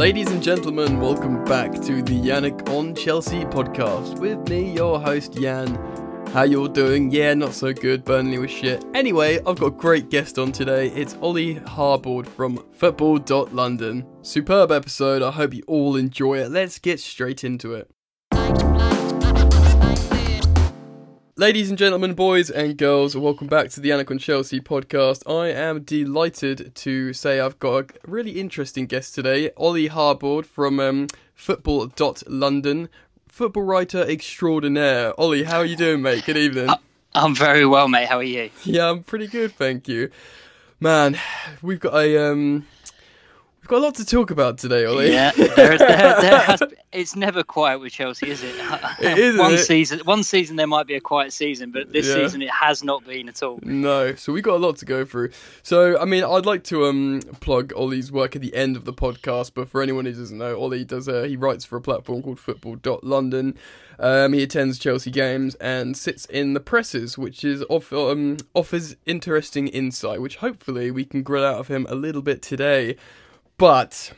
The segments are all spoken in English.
Ladies and gentlemen, welcome back to the Yannick on Chelsea podcast with me, your host Yan. How you all doing? Yeah, not so good. Burnley was shit. Anyway, I've got a great guest on today. It's Ollie Harbord from Football.London. Superb episode. I hope you all enjoy it. Let's get straight into it. Ladies and gentlemen, boys and girls, welcome back to the on Chelsea podcast. I am delighted to say I've got a really interesting guest today, Ollie Harbord from um, Football.London, football writer extraordinaire. Ollie, how are you doing, mate? Good evening. I'm very well, mate. How are you? Yeah, I'm pretty good, thank you. Man, we've got a um, got a lot to talk about today, Ollie. Yeah, there, there, there it's never quiet with Chelsea, is it? It is, one it? season, one season there might be a quiet season, but this Yeah. season it has not been at all. No, so we got a lot to go through. So, I mean, I'd like to um plug Ollie's work at the end of the podcast, but for anyone who doesn't know, Ollie does uh, he writes for a platform called Football.London. Um, he attends Chelsea games and sits in the presses, which is off, um, offers interesting insight, which hopefully we can grill out of him a little bit today. But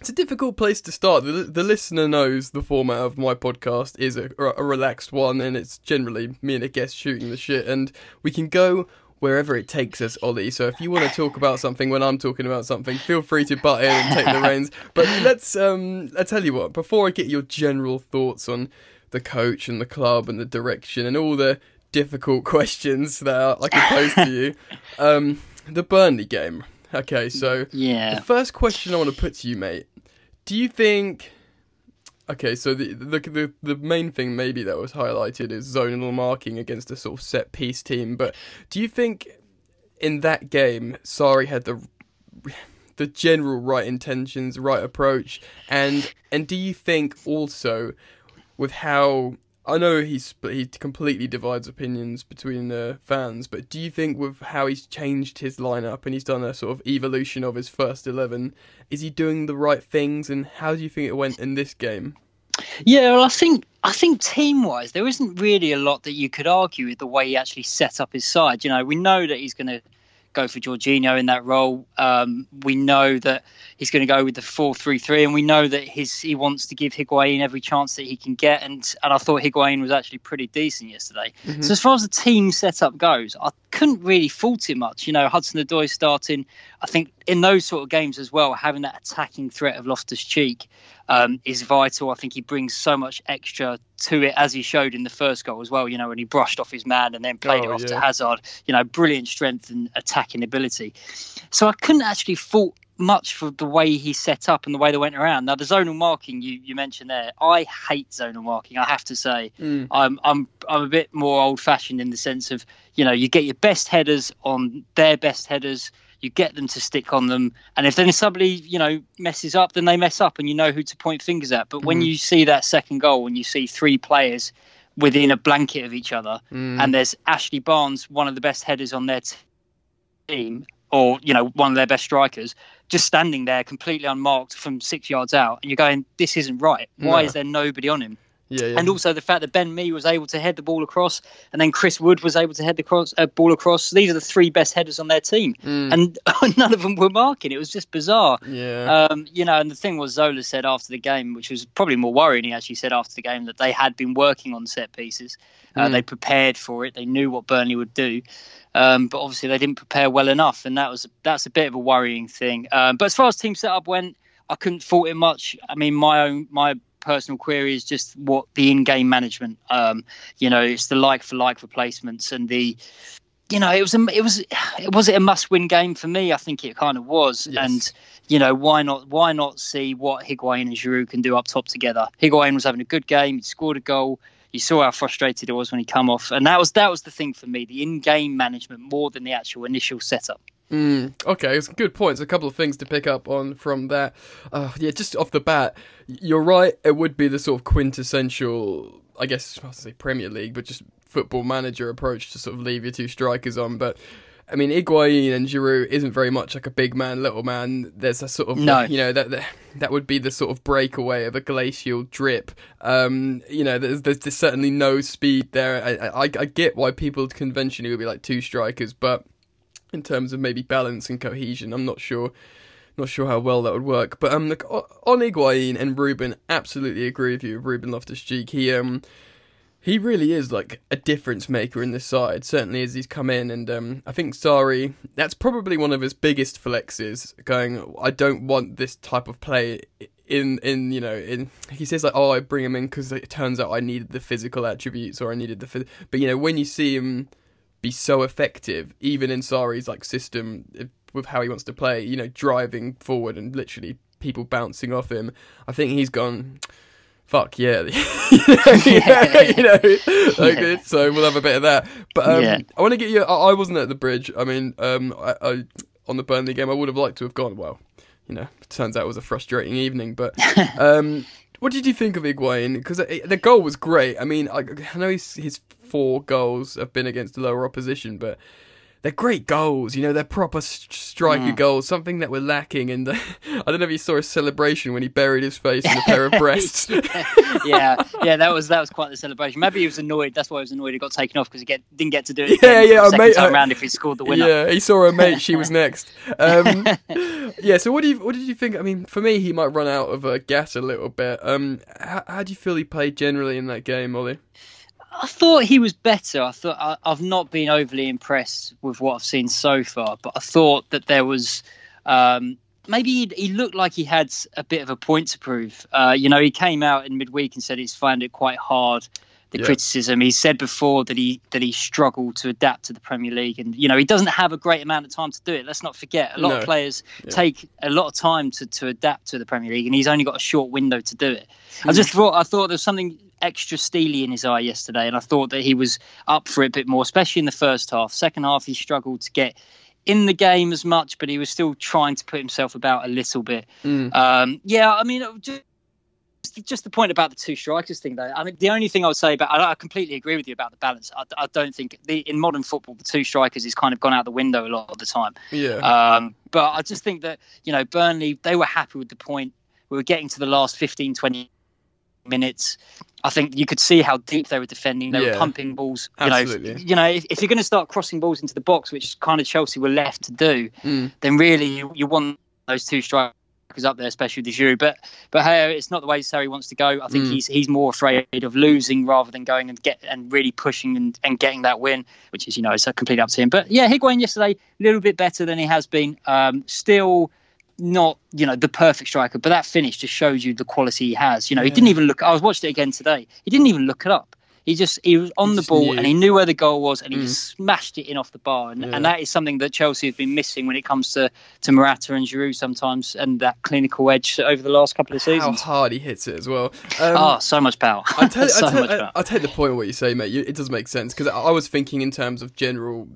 it's a difficult place to start. The, the listener knows the format of my podcast is a, a relaxed one, and it's generally me and a guest shooting the shit, and we can go wherever it takes us, Ollie. So if you want to talk about something when I'm talking about something, feel free to butt in and take the reins. But let's um, I tell you what. Before I get your general thoughts on the coach and the club and the direction and all the difficult questions that I can pose to you, um, the Burnley game. Okay, so Yeah, the first question I want to put to you, mate. Do you think? Okay, so the the the, the main thing maybe that was highlighted is zonal marking against a sort of set piece team. But do you think in that game Sarri had the the general right intentions, right approach, and and do you think also with how I know he's he completely divides opinions between the fans, but do you think with how he's changed his lineup and he's done a sort of evolution of his first eleven, is he doing the right things? And how do you think it went in this game? yeah. Well, I think I think team wise, there isn't really a lot that you could argue with the way he actually set up his side. You know, we know that he's going to go for Jorginho in that role. Um, we know that he's going to go with the four-three-three, and we know that his he wants to give Higuain every chance that he can get. And and I thought Higuain was actually pretty decent yesterday. So as far as the team setup goes, I couldn't really fault it much. You know, Hudson Odoi starting. I think in those sort of games as well, having that attacking threat of Loftus Cheek um, is vital. I think he brings so much extra to it, as he showed in the first goal as well. You know, when he brushed off his man and then played Oh, it off to. Hazard. You know, brilliant strength and attacking ability. So I couldn't actually fault much for the way he set up and the way they went around. Now the zonal marking you, you mentioned there, I hate zonal marking. I have to say, Mm. I'm I'm I'm a bit more old fashioned in the sense of you know you get your best headers on their best headers. You get them to stick on them, and if then somebody you know messes up, then they mess up, and you know who to point fingers at. But when Mhm. you see that second goal, and you see three players within a blanket of each other, Mm. and there's Ashley Barnes, one of the best headers on their team, or you know one of their best strikers, just standing there completely unmarked from six yards out, and you're going, "This isn't right. Why No. is there nobody on him?" Yeah, yeah. And also the fact that Ben Mee was able to head the ball across, and then Chris Wood was able to head the cross, uh, ball across. These are the three best headers on their team, Mm. and none of them were marking. It was just bizarre. yeah. Um, you know, and the thing was, Zola said after the game, which was probably more worrying. He actually said after the game that they had been working on set pieces. Uh, Mm. They prepared for it. They knew what Burnley would do, um, but obviously they didn't prepare well enough, and that was that's a bit of a worrying thing. Um, but as far as team setup went, I couldn't fault it much. I mean, my own my personal query is just what the in-game management. Um, you know, it's the like-for-like replacements and the you know, it was a, it was it was it a must-win game for me. I think it kind of was, Yes. and you know, why not why not see what Higuain and Giroud can do up top together? Higuain was having a good game. He scored a goal. You saw how frustrated he was when he come off, and that was that was the thing for me: the in-game management more than the actual initial setup. Mm, okay, it's good points. A couple of things to pick up on from that. Uh, yeah, just off the bat, you're right. It would be the sort of quintessential, I guess, I'll say Premier League, but just football manager approach to sort of leave your two strikers on. But I mean, Higuain and Giroud isn't very much like a big man, little man. There's a sort of, No. you know, that, that that would be the sort of breakaway of a glacial drip. Um, you know, there's, there's there's certainly no speed there. I, I I get why people conventionally would be like two strikers, but in terms of maybe balance and cohesion, I'm not sure not sure how well that would work. But um, look, on Higuain and Ruben, absolutely agree with you. Ruben Loftus Cheek, he um, he really is like a difference maker in this side. Certainly as he's come in, and um, I think Sarri, that's probably one of his biggest flexes. Going, I don't want this type of play in in you know in he says like oh I bring him in because it turns out I needed the physical attributes or I needed the phys-. but you know when you see him be so effective even in Sarri's like system with how he wants to play you know driving forward and literally people bouncing off him I think he's gone fuck yeah you know, like, yeah. so we'll have a bit of that but um, yeah. I want to get you I, I, wasn't at the bridge I mean um I, I on the Burnley game I would have liked to have gone well you know, turns out it was a frustrating evening. But um, what did you think of Higuain? Because the goal was great. I mean, I, I know his, his four goals have been against the lower opposition, but they're great goals. You know, they're proper striker mm. goals. Something that we're lacking. And I don't know if you saw his celebration when he buried his face in a pair of breasts. yeah, yeah, that was that was quite the celebration. Maybe he was annoyed. That's why he was annoyed. He got taken off because he get, didn't get to do it. Yeah, yeah. Second mate, time around if he scored the winner. Yeah, he saw a mate. She was next. Um, yeah. So what do you what did you think? I mean, for me, he might run out of uh, gas a little bit. Um, how, how do you feel he played generally in that game, Ollie? I thought he was better. I thought I, have not been overly impressed with what I've seen so far, but I thought that there was um, maybe he, he, looked like he had a bit of a point to prove. Uh, you know, he came out in midweek and said he's found it quite hard. The yeah. criticism he said before that he that he struggled to adapt to the Premier League, and you know he doesn't have a great amount of time to do it. Let's not forget, a lot no. of players yeah. take a lot of time to, to adapt to the Premier League, and he's only got a short window to do it. Mm. I just thought I thought there's something extra steely in his eye yesterday, and I thought that he was up for it a bit more, especially in the first half. Second half, he struggled to get in the game as much, but he was still trying to put himself about a little bit. Mm. Um, yeah, I mean, just, just the point about the two strikers thing, though. I mean, the only thing I would say about I, I completely agree with you about the balance. I, I, don't think the in modern football the two strikers is kind of gone out the window a lot of the time. Yeah. Um, but I just think that you know Burnley they were happy with the point. We were getting to the last 15, 20 minutes. I think you could see how deep they were defending. They yeah, were pumping balls. You absolutely. know, you know, if, if, you're going to start crossing balls into the box, which kind of Chelsea were left to do, mm. then really you, you want those two strikers up there, especially the Giroud. But but hey, it's not the way Sarri wants to go. I think mm. he's he's more afraid of losing rather than going and get and really pushing and, and getting that win, which is you know it's completely up to him. But yeah, Higuain yesterday a little bit better than he has been. Um, still not you know the perfect striker, but that finish just shows you the quality he has. You know, yeah. he didn't even look. I was watching it again today. He didn't even look it up. He just he was on he the ball knew. and he knew where the goal was and he mm. smashed it in off the bar. And, yeah. and, that is something that Chelsea have been missing when it comes to to Morata and Giroud sometimes and that clinical edge over the last couple of seasons. How hard he hits it as well. Um, oh, so much power. I tell, so I, tell, I, I take the point of what you say, mate. It does make sense because I was thinking in terms of general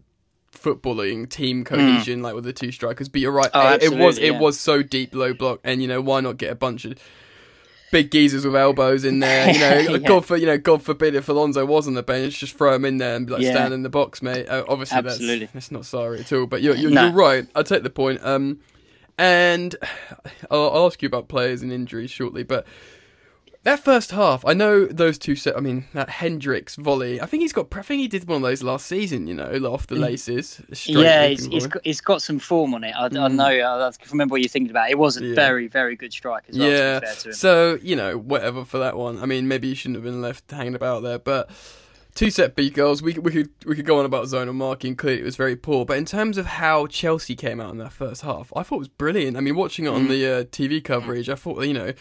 footballing team cohesion, mm. like with the two strikers. But you're right, oh, it, it, was yeah. it was so deep low block, and you know why not get a bunch of big geezers with elbows in there. You know, yeah. God for you know, God forbid if Alonso was on the bench, just throw him in there and be like yeah. stand in the box, mate. Uh, obviously, Absolutely. that's that's not Sarri at all. But you're you're, no. you're right. I take the point. Um, and I'll, I'll ask you about players and injuries shortly, but that first half, I know those two. Set, I mean, that Hendricks volley. I think he's got. I think he did one of those last season. You know, off the mm. laces. Yeah, he's, he's got, he's got some form on it. I, mm. I know. I remember what you're thinking about. It was a yeah. very, very good strike as well. Yeah. So you know, whatever for that one. I mean, maybe he shouldn't have been left hanging about there, but two set piece goals. We we could we could go on about zonal marking. Clearly, it was very poor. But in terms of how Chelsea came out in that first half, I thought it was brilliant. I mean, watching it on mm. the uh, TV coverage, I thought you know,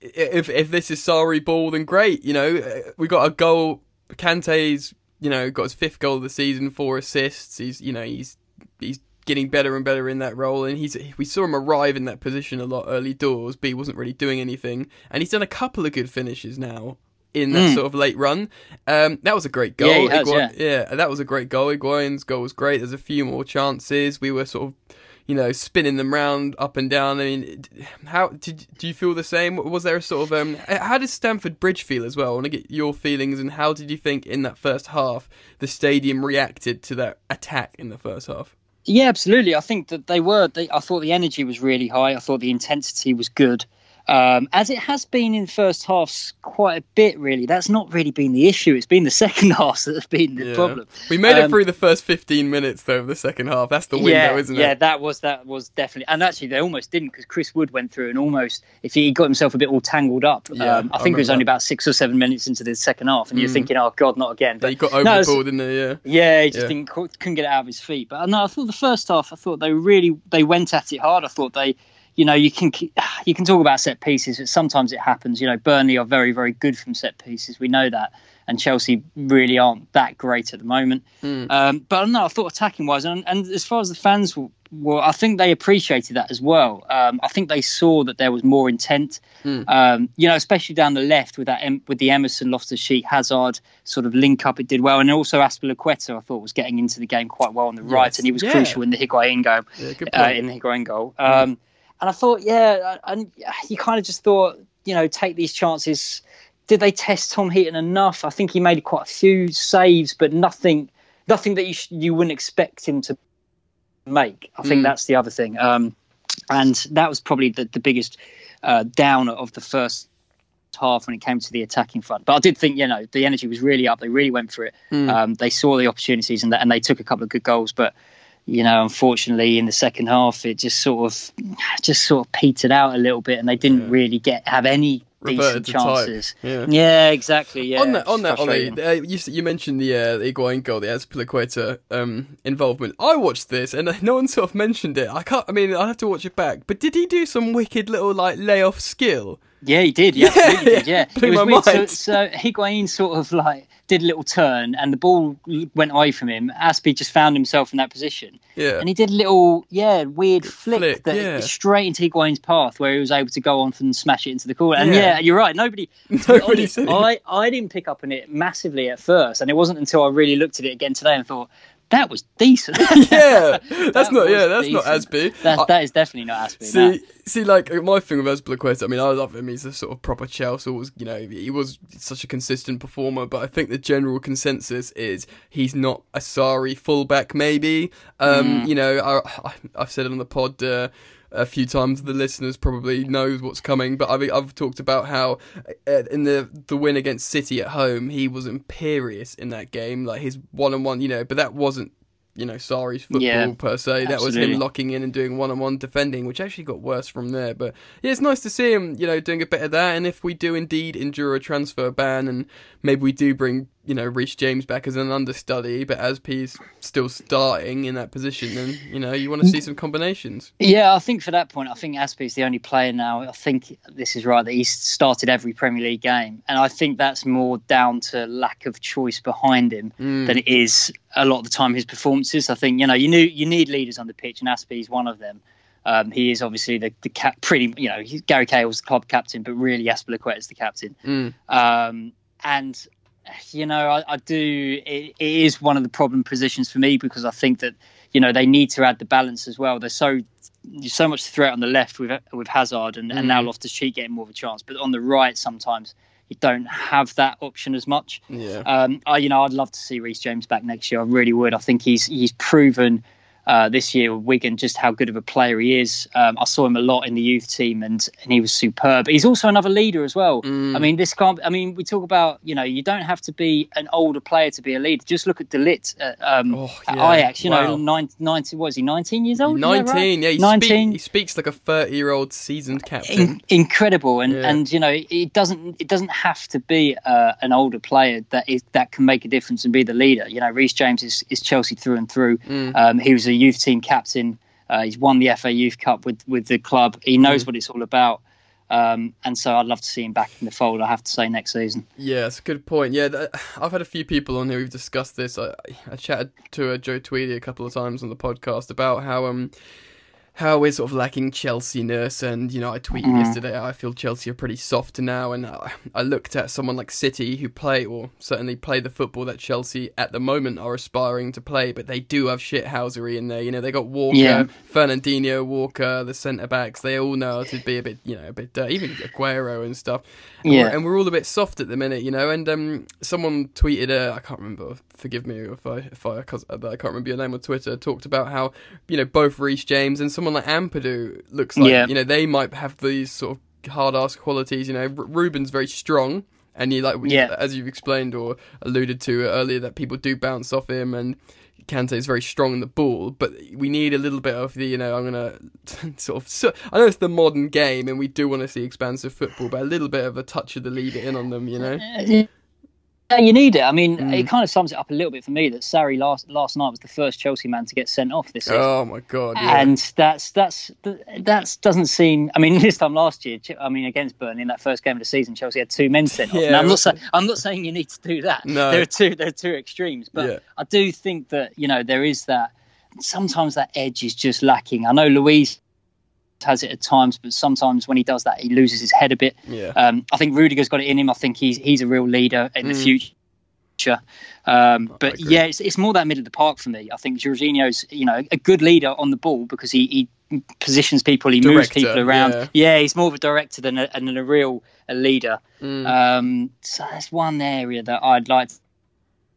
if if this is Sarri ball, then great. You know, we got a goal. Kante's you know got his fifth goal of the season, four assists. He's you know he's he's getting better and better in that role and he's we saw him arrive in that position a lot early doors but he wasn't really doing anything and he's done a couple of good finishes now in that mm. sort of late run. Um, that was a great goal. Yeah, has, yeah. yeah, that was a great goal. Higuain's goal was great. There's a few more chances. We were sort of, you know, spinning them round up and down. I mean, how did do you feel the same? Was there a sort of um, how did Stamford Bridge feel as well? I want to get your feelings and how did you think in that first half the stadium reacted to that attack in the first half? Yeah, absolutely. I think that they were. They, I thought the energy was really high. I thought the intensity was good. Um, as it has been in first halves quite a bit. Really, that's not really been the issue. It's been the second half that's been the Yeah. problem. We made it Um, through the first 15 minutes though of the second half. That's the window, yeah, isn't it? yeah, that was that was definitely, and actually they almost didn't because Chris Wood went through and almost if he got himself a bit all tangled up. Yeah, um, I I think it was only that. about six or seven minutes into the second half, and you're Mm. thinking, oh god, not again. But he got over no, the ball, didn't he? Yeah. Yeah, he just didn't couldn't get it out of his feet. But uh, no, I thought the first half, I thought they really they went at it hard. I thought they, you know, you can you can talk about set pieces, but sometimes it happens. You know, Burnley are very very good from set pieces. We know that, and Chelsea really aren't that great at the moment. Mm. Um, but no, I thought attacking wise, and, and as far as the fans were, were, I think they appreciated that as well. Um, I think they saw that there was more intent. Mm. Um, you know, especially down the left with that with the Emerson, Loftus Cheek, Hazard sort of link up, it did well, and also Azpilicueta I thought was getting into the game quite well on the right, and he was Yeah. crucial in the Higuain goal. Yeah, good Uh, in the Higuain goal, um, and I thought, yeah, and you kind of just thought, you know, take these chances. Did they test Tom Heaton enough? I think he made quite a few saves, but nothing, nothing that you sh- you wouldn't expect him to make. I think Mm. that's the other thing, um, and that was probably the, the biggest uh, downer of the first half when it came to the attacking front. But I did think, you know, the energy was really up. They really went for it. Mm. Um, they saw the opportunities and, and they took a couple of good goals. But you know, unfortunately, in the second half, it just sort of just sort of petered out a little bit, and they didn't Yeah. really get have any Reverted decent chances. Yeah. Yeah, exactly. Yeah, on that, on that. Ollie, uh, you, you mentioned the uh, the Higuain goal, the Azpilicueta um, involvement. I watched this and no one sort of mentioned it. I can't. I mean, I have to watch it back. But did he do some wicked little like layoff skill? Yeah, he did. He Yeah, absolutely did. Yeah, blew it was weird. So, mind. so Higuain sort of like did a little turn, and the ball went away from him. Aspie just found himself in that position, Yeah, and he did a little, yeah, weird flick, Flick, that yeah. straight into Higuain's path, where he was able to go on and smash it into the corner. And Yeah. yeah, you're right. Nobody, Nobody honest. I, I didn't pick up on it massively at first, and it wasn't until I really looked at it again today and thought that was decent. yeah. That's That not. Yeah, that's not decent. Aspie. that, that is definitely not Aspie. no. See, see, like my thing with Azpilicueta. I mean, I love him. He's a sort of proper Chelsea. Was you know, he was such a consistent performer. But I think the general consensus is he's not a Sarri fullback. Maybe, um, Mm. you know, I, I, I've said it on the pod. Uh, a few times. The listeners probably knows what's coming but I've, I've talked about how uh, in the the win against City at home he was imperious in that game like his one-on-one you know but that wasn't you know Sarri's football Yeah, per se. That was him locking in and doing one-on-one defending which actually got worse from there but yeah it's nice to see him you know doing a bit of that and if we do indeed endure a transfer ban and maybe we do bring you know Reece James back as an understudy but Aspie's still starting in that position then you know you want to see some combinations Yeah, I think for that point, I think Aspie is the only player now. I think this is right that he's started every Premier League game, and I think that's more down to lack of choice behind him Mm. than it is a lot of the time his performances. I think you know you knew you need leaders on the pitch, and Aspie is one of them. Um, he is obviously the, the cap, pretty you know he's, Gary Cahill's the club captain, but really Azpilicueta is the captain. Mm. Um, and you know, I, I do. It, it is one of the problem positions for me because I think that you know they need to add the balance as well. There's so there's so much threat on the left with with Hazard and, and now Mm. Loftus Cheek getting more of a chance, but on the right sometimes you don't have that option as much. yeah Um, I, you know, I'd love to see Reece James back next year. I really would. I think he's he's proven uh, this year with Wigan just how good of a player he is. Um, I saw him a lot in the youth team, and and he was superb. He's also another leader as well. Mm. I mean, this can't. I mean, we talk about you know you don't have to be an older player to be a leader. Just look at De Ligt at, um, Oh, at. Ajax. You Wow. know, nine, 19, what is he? Nineteen years old. That right? 19 yeah he, 19. Speak, he speaks like a 30 year old seasoned captain In, incredible and Yeah. and you know it doesn't it doesn't have to be uh, an older player that is that can make a difference and be the leader you know Reece James is, is Chelsea through and through Mm. um, he was a youth team captain uh, he's won the FA Youth Cup with with the club he knows Mm. what it's all about um, and so I'd love to see him back in the fold I have to say next season Yeah, that's a good point. Yeah, th- I've had a few people on here We've discussed this. I, I chatted to uh, Joe Tweedy a couple of times on the podcast about how um how we're sort of lacking Chelsea-ness, and you know, I tweeted Mhm. yesterday I feel Chelsea are pretty soft now, and I, I looked at someone like City who play or certainly play the football that Chelsea at the moment are aspiring to play, but they do have shithousery in there. You know, they got Walker, Yeah. Fernandinho, Walker, the centre backs. They all know how to be a bit, you know, a bit dirty, even Aguero and stuff. And Yeah. we're, and we're all a bit soft at the minute, you know. And um, someone tweeted, uh, I can't remember. Forgive me if I if I cause I can't remember your name on Twitter. Talked about how you know both Reece James and someone like Ampadu looks like Yeah. you know they might have these sort of hard ass qualities. You know, R- Ruben's very strong, and he like Yeah. as you've explained or alluded to earlier that people do bounce off him and. Kante is very strong in the ball, but we need a little bit of the, you know, I'm gonna sort of. So, I know it's the modern game, and we do want to see expansive football, but a little bit of a touch of the leader in on them, you know. Uh, Yeah, you need it. I mean, Mm. it kind of sums it up a little bit for me that Sarri last last night was the first Chelsea man to get sent off this season. Oh my god! Yeah. And that's that's that's doesn't seem. I mean, this time last year, I mean, against Burnley in that first game of the season, Chelsea had two men sent off. Yeah, now, I'm not saying I'm not saying you need to do that. No. there are two there are two extremes, but Yeah. I do think that you know there is that. Sometimes that edge is just lacking. I know Luiz has it at times, but sometimes when he does that, he loses his head a bit. yeah. Um, I think Rudiger's got it in him. I think he's he's a real leader in the Mm. future. Um, but yeah, it's, it's more that middle of the park for me. I think Jorginho's you know a good leader on the ball because he, he positions people, he moves people around. yeah. he's more of a director than a, than a real a leader. Mm. Um, so that's one area that I'd like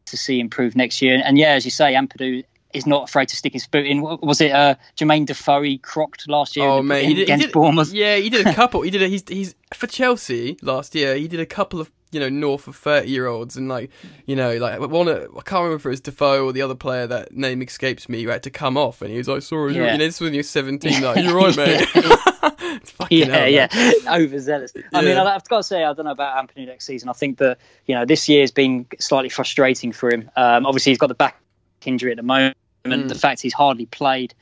to see improve next year. And yeah, as you say, Ampadu is not afraid to stick his foot in. Was it uh, Jermaine Defoe he crocked last year Oh in- man, he did, he against did- Bournemouth? Yeah, he did a couple. he did. A, he's he's for Chelsea last year. He did a couple of you know north of thirty year olds and like you know like one. I can't remember if it was Defoe or the other player that name escapes me. Who had to come off and he was like, "Sorry, Yeah. you know, this was when you were seventeen. Like, you're right, mate." Yeah, hell, yeah, overzealous. I mean, I've got to say, I don't know about Anthony next season. I think that you know this year's been slightly frustrating for him. Um, obviously, he's got the back injury at the moment. Mm. The fact he's hardly played.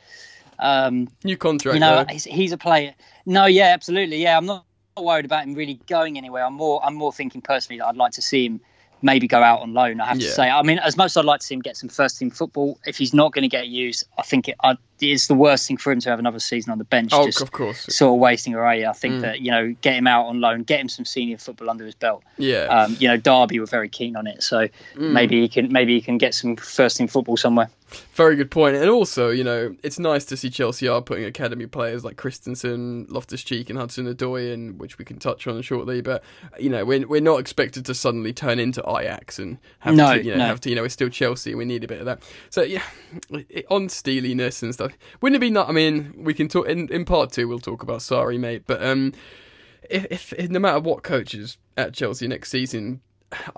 Um, New contract. you know, he's, he's a player. No, yeah, absolutely. Yeah, I'm not worried about him really going anywhere. I'm more, I'm more thinking personally that I'd like to see him maybe go out on loan. I have Yeah. to say. I mean, as much as I'd like to see him get some first team football, if he's not going to get used, I think it, I, it's the worst thing for him to have another season on the bench. Oh, just of course. sort of wasting away. I think Mm. that you know, get him out on loan, get him some senior football under his belt. Yeah. Um, you know, Derby were very keen on it, so Mm. maybe he can maybe he can get some first team football somewhere. Very good point. And also, you know, it's nice to see Chelsea are putting academy players like Christensen, Loftus Cheek, and Hudson Odoi in, which we can touch on shortly. But you know, we're we're not expected to suddenly turn into Ajax and have No, to, you know, no. have to, you know, we're still Chelsea. We need a bit of that. So yeah, on steeliness and stuff. Wouldn't it be not? I mean, we can talk in in part two. We'll talk about Sarri, mate. But um, if, if, if no matter what coaches at Chelsea next season,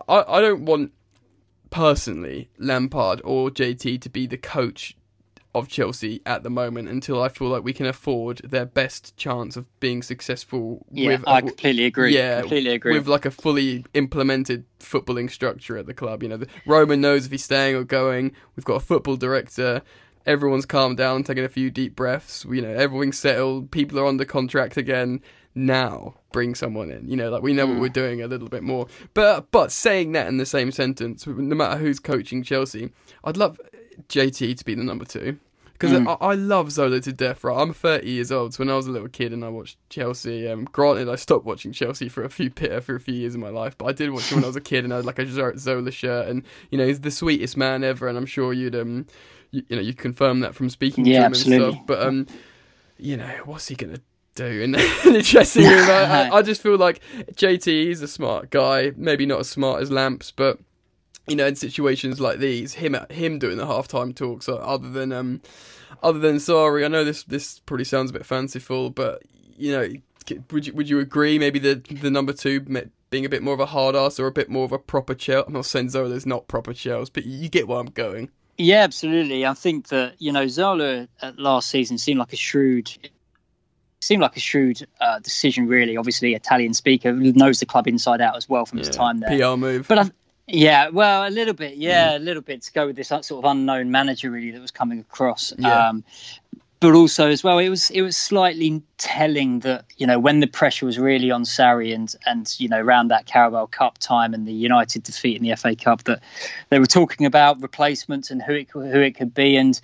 I I don't want personally Lampard or JT to be the coach of Chelsea at the moment until I feel like we can afford their best chance of being successful Yeah, with I completely agree. yeah, completely agree. with like a fully implemented footballing structure at the club. You know, the, Roman knows if he's staying or going. We've got a football director. Everyone's calmed down, taking a few deep breaths. You know, everything's settled. People are under contract again. Now, bring someone in. You know, like we know what we're doing a little bit more. But but saying that in the same sentence, no matter who's coaching Chelsea, I'd love JT to be the number two. Because I, I love Zola to death, right? I'm 30 years old, so when I was a little kid and I watched Chelsea, um, granted, I stopped watching Chelsea for a few for a few years in my life, but I did watch it when I was a kid and I had like a Zola shirt, and you know, he's the sweetest man ever, and I'm sure you'd um, you, you know, you confirm that from speaking Yeah, to him absolutely. and stuff. But um, you know, what's he gonna do in the, in the dressing room? I, I, just feel like JT, he's a smart guy, maybe not as smart as Lamps, but you know, in situations like these, him him doing the halftime talks, uh, other than um, other than sorry, I know this this probably sounds a bit fanciful, but you know, would you would you agree maybe the the number two being a bit more of a hard ass or a bit more of a proper Chelsea? I'm not saying Zola's not proper Chelsea, but you get where I'm going. Yeah, absolutely. I think that you know Zola at last season seemed like a shrewd, seemed like a shrewd uh, decision. Really, obviously Italian speaker knows the club inside out as well from his time there. PR move. But I, yeah, well, a little bit, yeah, a little bit to go with this sort of unknown manager really that was coming across. Yeah. Um, but also as well, it was it was slightly telling that you know when the pressure was really on Sarri and and you know around that Carabao Cup time and the United defeat in the FA Cup that they were talking about replacements and who it who it could be and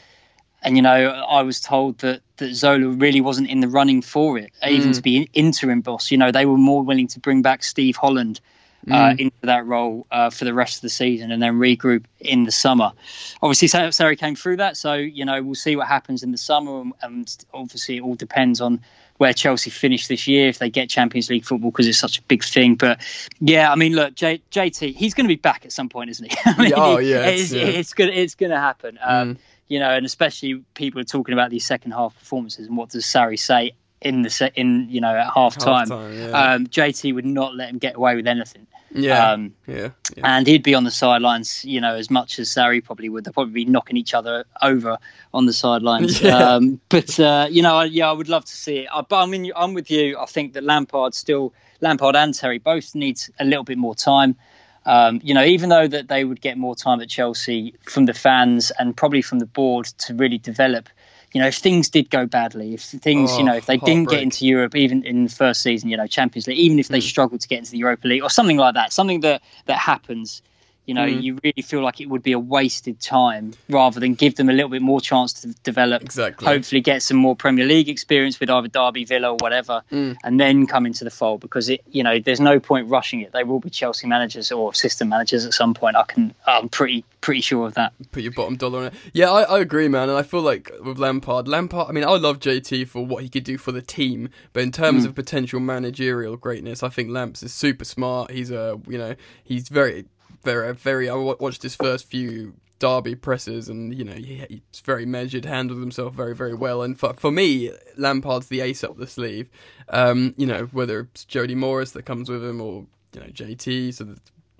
and you know I was told that that Zola really wasn't in the running for it, even mm. to be interim boss. You know they were more willing to bring back Steve Holland uh, into that role uh, for the rest of the season and then regroup in the summer. Obviously, Sa- Sarri came through that, so you know we'll see what happens in the summer, and, and obviously it all depends on where Chelsea finish this year if they get Champions League football because it's such a big thing. But yeah, I mean, look, J- JT, he's going to be back at some point, isn't he? I mean, oh, yeah, it's, yeah. it's gonna it's gonna happen. Um, Mm. You know, and especially people are talking about these second half performances and what does Sarri say in the set in you know at half time. Yeah. Um, JT would not let him get away with anything. Yeah, Um, yeah, yeah. and he'd be on the sidelines, you know, as much as Sarri probably would. They'd probably be knocking each other over on the sidelines. Yeah. Um, but uh, you know, I, yeah, I would love to see it. I, but I mean, I'm with you. I think that Lampard still, Lampard and Terry both need a little bit more time. Um, you know, even though that they would get more time at Chelsea from the fans and probably from the board to really develop. You know, if things did go badly, if things, Oh, you know, if they didn't get into Europe, even in the first season, you know, Champions League, even if they Mm. struggled to get into the Europa League or something like that, something that that happens, you know, Mm. you really feel like it would be a wasted time rather than give them a little bit more chance to develop. Exactly. Hopefully, get some more Premier League experience with either Derby, Villa, or whatever, Mm. and then come into the fold because it, you know, there's no point rushing it. They will be Chelsea managers or assistant managers at some point. I can, I'm pretty pretty sure of that. put your bottom dollar on it. Yeah, I, I agree, man. And I feel like with Lampard, Lampard. I mean, I love JT for what he could do for the team, but in terms Mm. of potential managerial greatness, I think Lamps is super smart. He's a, you know, he's very, very, very. I watched his first few Derby presses, and you know, he, he's very measured, handled himself very, very well. And for for me, Lampard's the ace up the sleeve. Um, you know, whether it's Jody Morris that comes with him or you know JT, so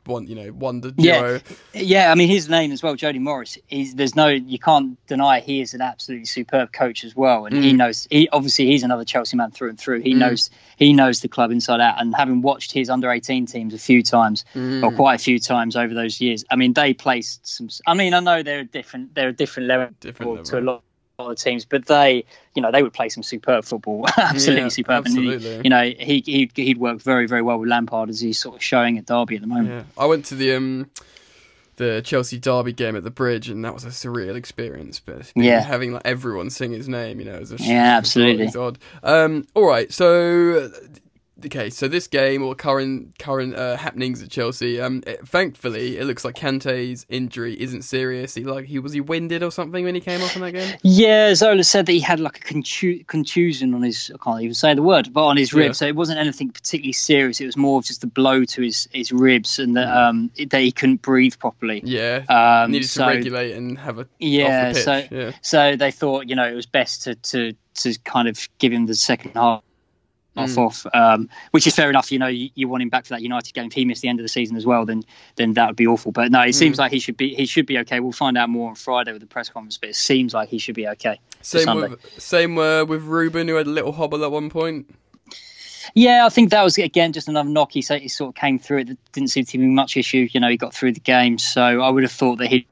one, you know, wonder Yeah. duo. Yeah, I mean his name as well, Jody Morris. Is there's no you can't deny he is an absolutely superb coach as well, and he Mm. knows. He obviously he's another Chelsea man through and through. He Mm. knows he knows the club inside out, and having watched his under 18 teams a few times Mm. or quite a few times over those years, I mean they placed some. I mean I know they're a different they're a different level Different to a lot. Of teams, but they, you know, they would play some superb football, absolutely Yeah, superb. And he, you know, he he'd, he'd work very very well with Lampard as he's sort of showing at Derby at the moment. Yeah, I went to the um the Chelsea Derby game at the Bridge, and that was a surreal experience. But Yeah. having like everyone sing his name, you know, is a Yeah, absolutely. It's odd. Um, all right, so. Okay, so this game or current current uh, happenings at Chelsea. Um, it- thankfully, it looks like Kante's injury isn't serious. He like he was he winded or something when he came off in that game. Yeah, Zola said that he had like a contu- contusion on his, I can't even say the word, but on his rib. Yeah. So it wasn't anything particularly serious. It was more of just a blow to his, his ribs and that, um, that he couldn't breathe properly. Yeah, Um, needed so, to regulate and have a Yeah, so yeah. so they thought, you know, it was best to, to, to kind of give him the second half. Off, Mm. off, um, which is fair enough. You know, you, you want him back for that United game. If he missed the end of the season as well, then then that would be awful. But no, it seems Mm. like he should be he should be okay. We'll find out more on Friday with the press conference. But it seems like he should be okay. Same with same uh, with Ruben, who had a little hobble at one point. Yeah, I think that was again just another knock. He, he sort of came through it. Didn't seem to be much issue. You know, he got through the game, so I would have thought that he'd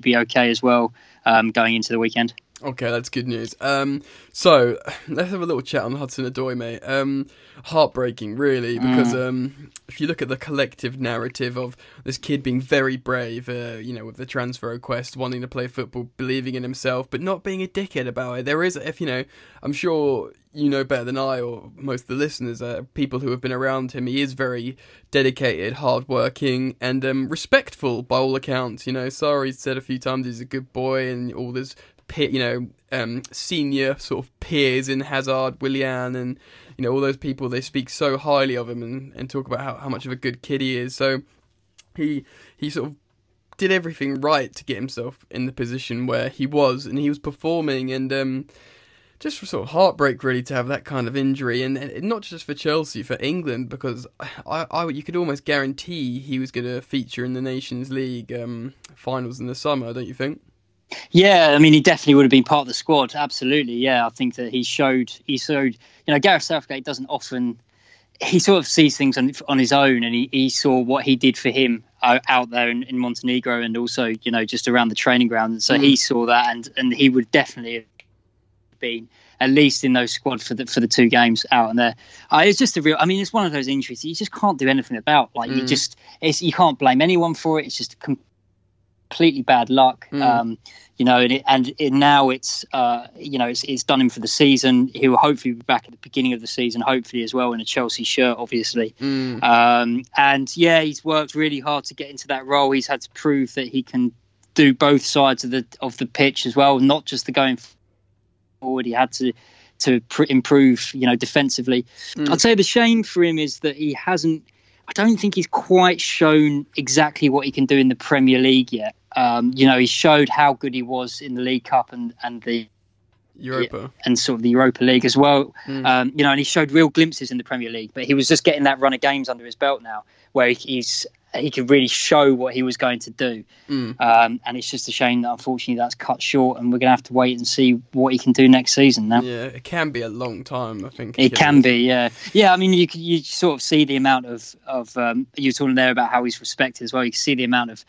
be okay as well um, going into the weekend. Okay, that's good news. Um, so let's have a little chat on Hudson Odoi, mate. Um, heartbreaking, really, because um, if you look at the collective narrative of this kid being very brave, uh, you know, with the transfer request, wanting to play football, believing in himself, but not being a dickhead about it. There is, if you know, I'm sure you know better than I or most of the listeners, uh, people who have been around him. He is very dedicated, hardworking, and um, respectful by all accounts. You know, Sarri's said a few times he's a good boy, and all this you know, um, senior sort of peers in Hazard, Willian, and you know all those people. They speak so highly of him and, and talk about how, how much of a good kid he is. So he he sort of did everything right to get himself in the position where he was, and he was performing, and um, just for sort of heartbreak really to have that kind of injury, and, and not just for Chelsea, for England, because I, I you could almost guarantee he was going to feature in the Nations League um, finals in the summer, don't you think? Yeah, I mean, he definitely would have been part of the squad. Absolutely, yeah. I think that he showed he showed. You know, Gareth Southgate doesn't often. He sort of sees things on on his own, and he, he saw what he did for him out, there in, in Montenegro, and also you know just around the training ground. And so Mm. he saw that, and and he would definitely have been at least in those squad for the for the two games out and there. Uh, it's just a real. I mean, it's one of those injuries that you just can't do anything about. Like you Mm. just, it's you can't blame anyone for it. It's just com- completely bad luck. Mm. Um, you know, and, it, and it, now it's uh, you know it's, it's done him for the season. He will hopefully be back at the beginning of the season, hopefully as well in a Chelsea shirt, obviously. Mm. Um, and yeah, he's worked really hard to get into that role. He's had to prove that he can do both sides of the of the pitch as well, not just the going forward. He had to to pr- improve, you know, defensively. Mm. I'd say the shame for him is that he hasn't. I don't think he's quite shown exactly what he can do in the Premier League yet. Um, you know, he showed how good he was in the League Cup and and the Europa and sort of the Europa League as well. Mm. Um, you know, and he showed real glimpses in the Premier League, but he was just getting that run of games under his belt now, where he's he could really show what he was going to do. Mm. Um, and it's just a shame that unfortunately that's cut short, and we're going to have to wait and see what he can do next season. Now, yeah, it can be a long time. I think it can be. Yeah, yeah. I mean, you you sort of see the amount of of um, you were talking there about how he's respected as well. You can see the amount of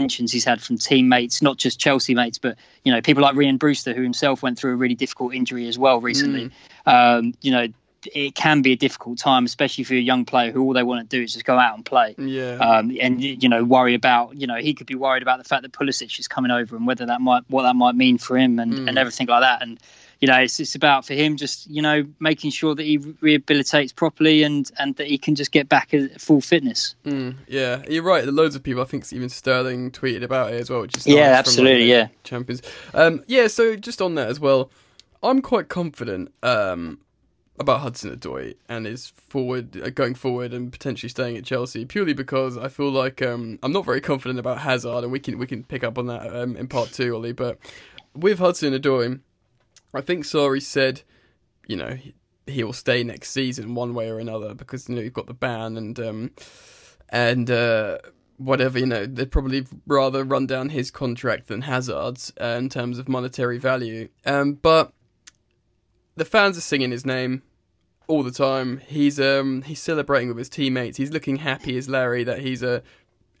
mentions he's had from teammates, not just Chelsea mates, but you know people like Rhian Brewster, who himself went through a really difficult injury as well recently. Mm. Um, you know, it can be a difficult time, especially for a young player who all they want to do is just go out and play. Yeah. Um, and you know, worry about you know he could be worried about the fact that Pulisic is coming over and whether that might what that might mean for him and, mm. and everything like that. And you know, it's it's about for him just you know making sure that he rehabilitates properly and and that he can just get back at full fitness. Mm, yeah, you're right. Loads of people, I think even Sterling tweeted about it as well, which is yeah, absolutely, like, yeah, champions. Um, yeah, so just on that as well, I'm quite confident. Um, about Hudson Odoi and his forward uh, going forward and potentially staying at Chelsea purely because I feel like um, I'm not very confident about Hazard and we can we can pick up on that um, in part two, Ollie. But with Hudson Odoi, I think Sarri said, you know, he, he, will stay next season one way or another because you know you've got the ban and um, and uh, whatever you know they'd probably rather run down his contract than Hazard's uh, in terms of monetary value. Um, but the fans are singing his name all the time. He's um he's celebrating with his teammates. He's looking happy as Larry that he's a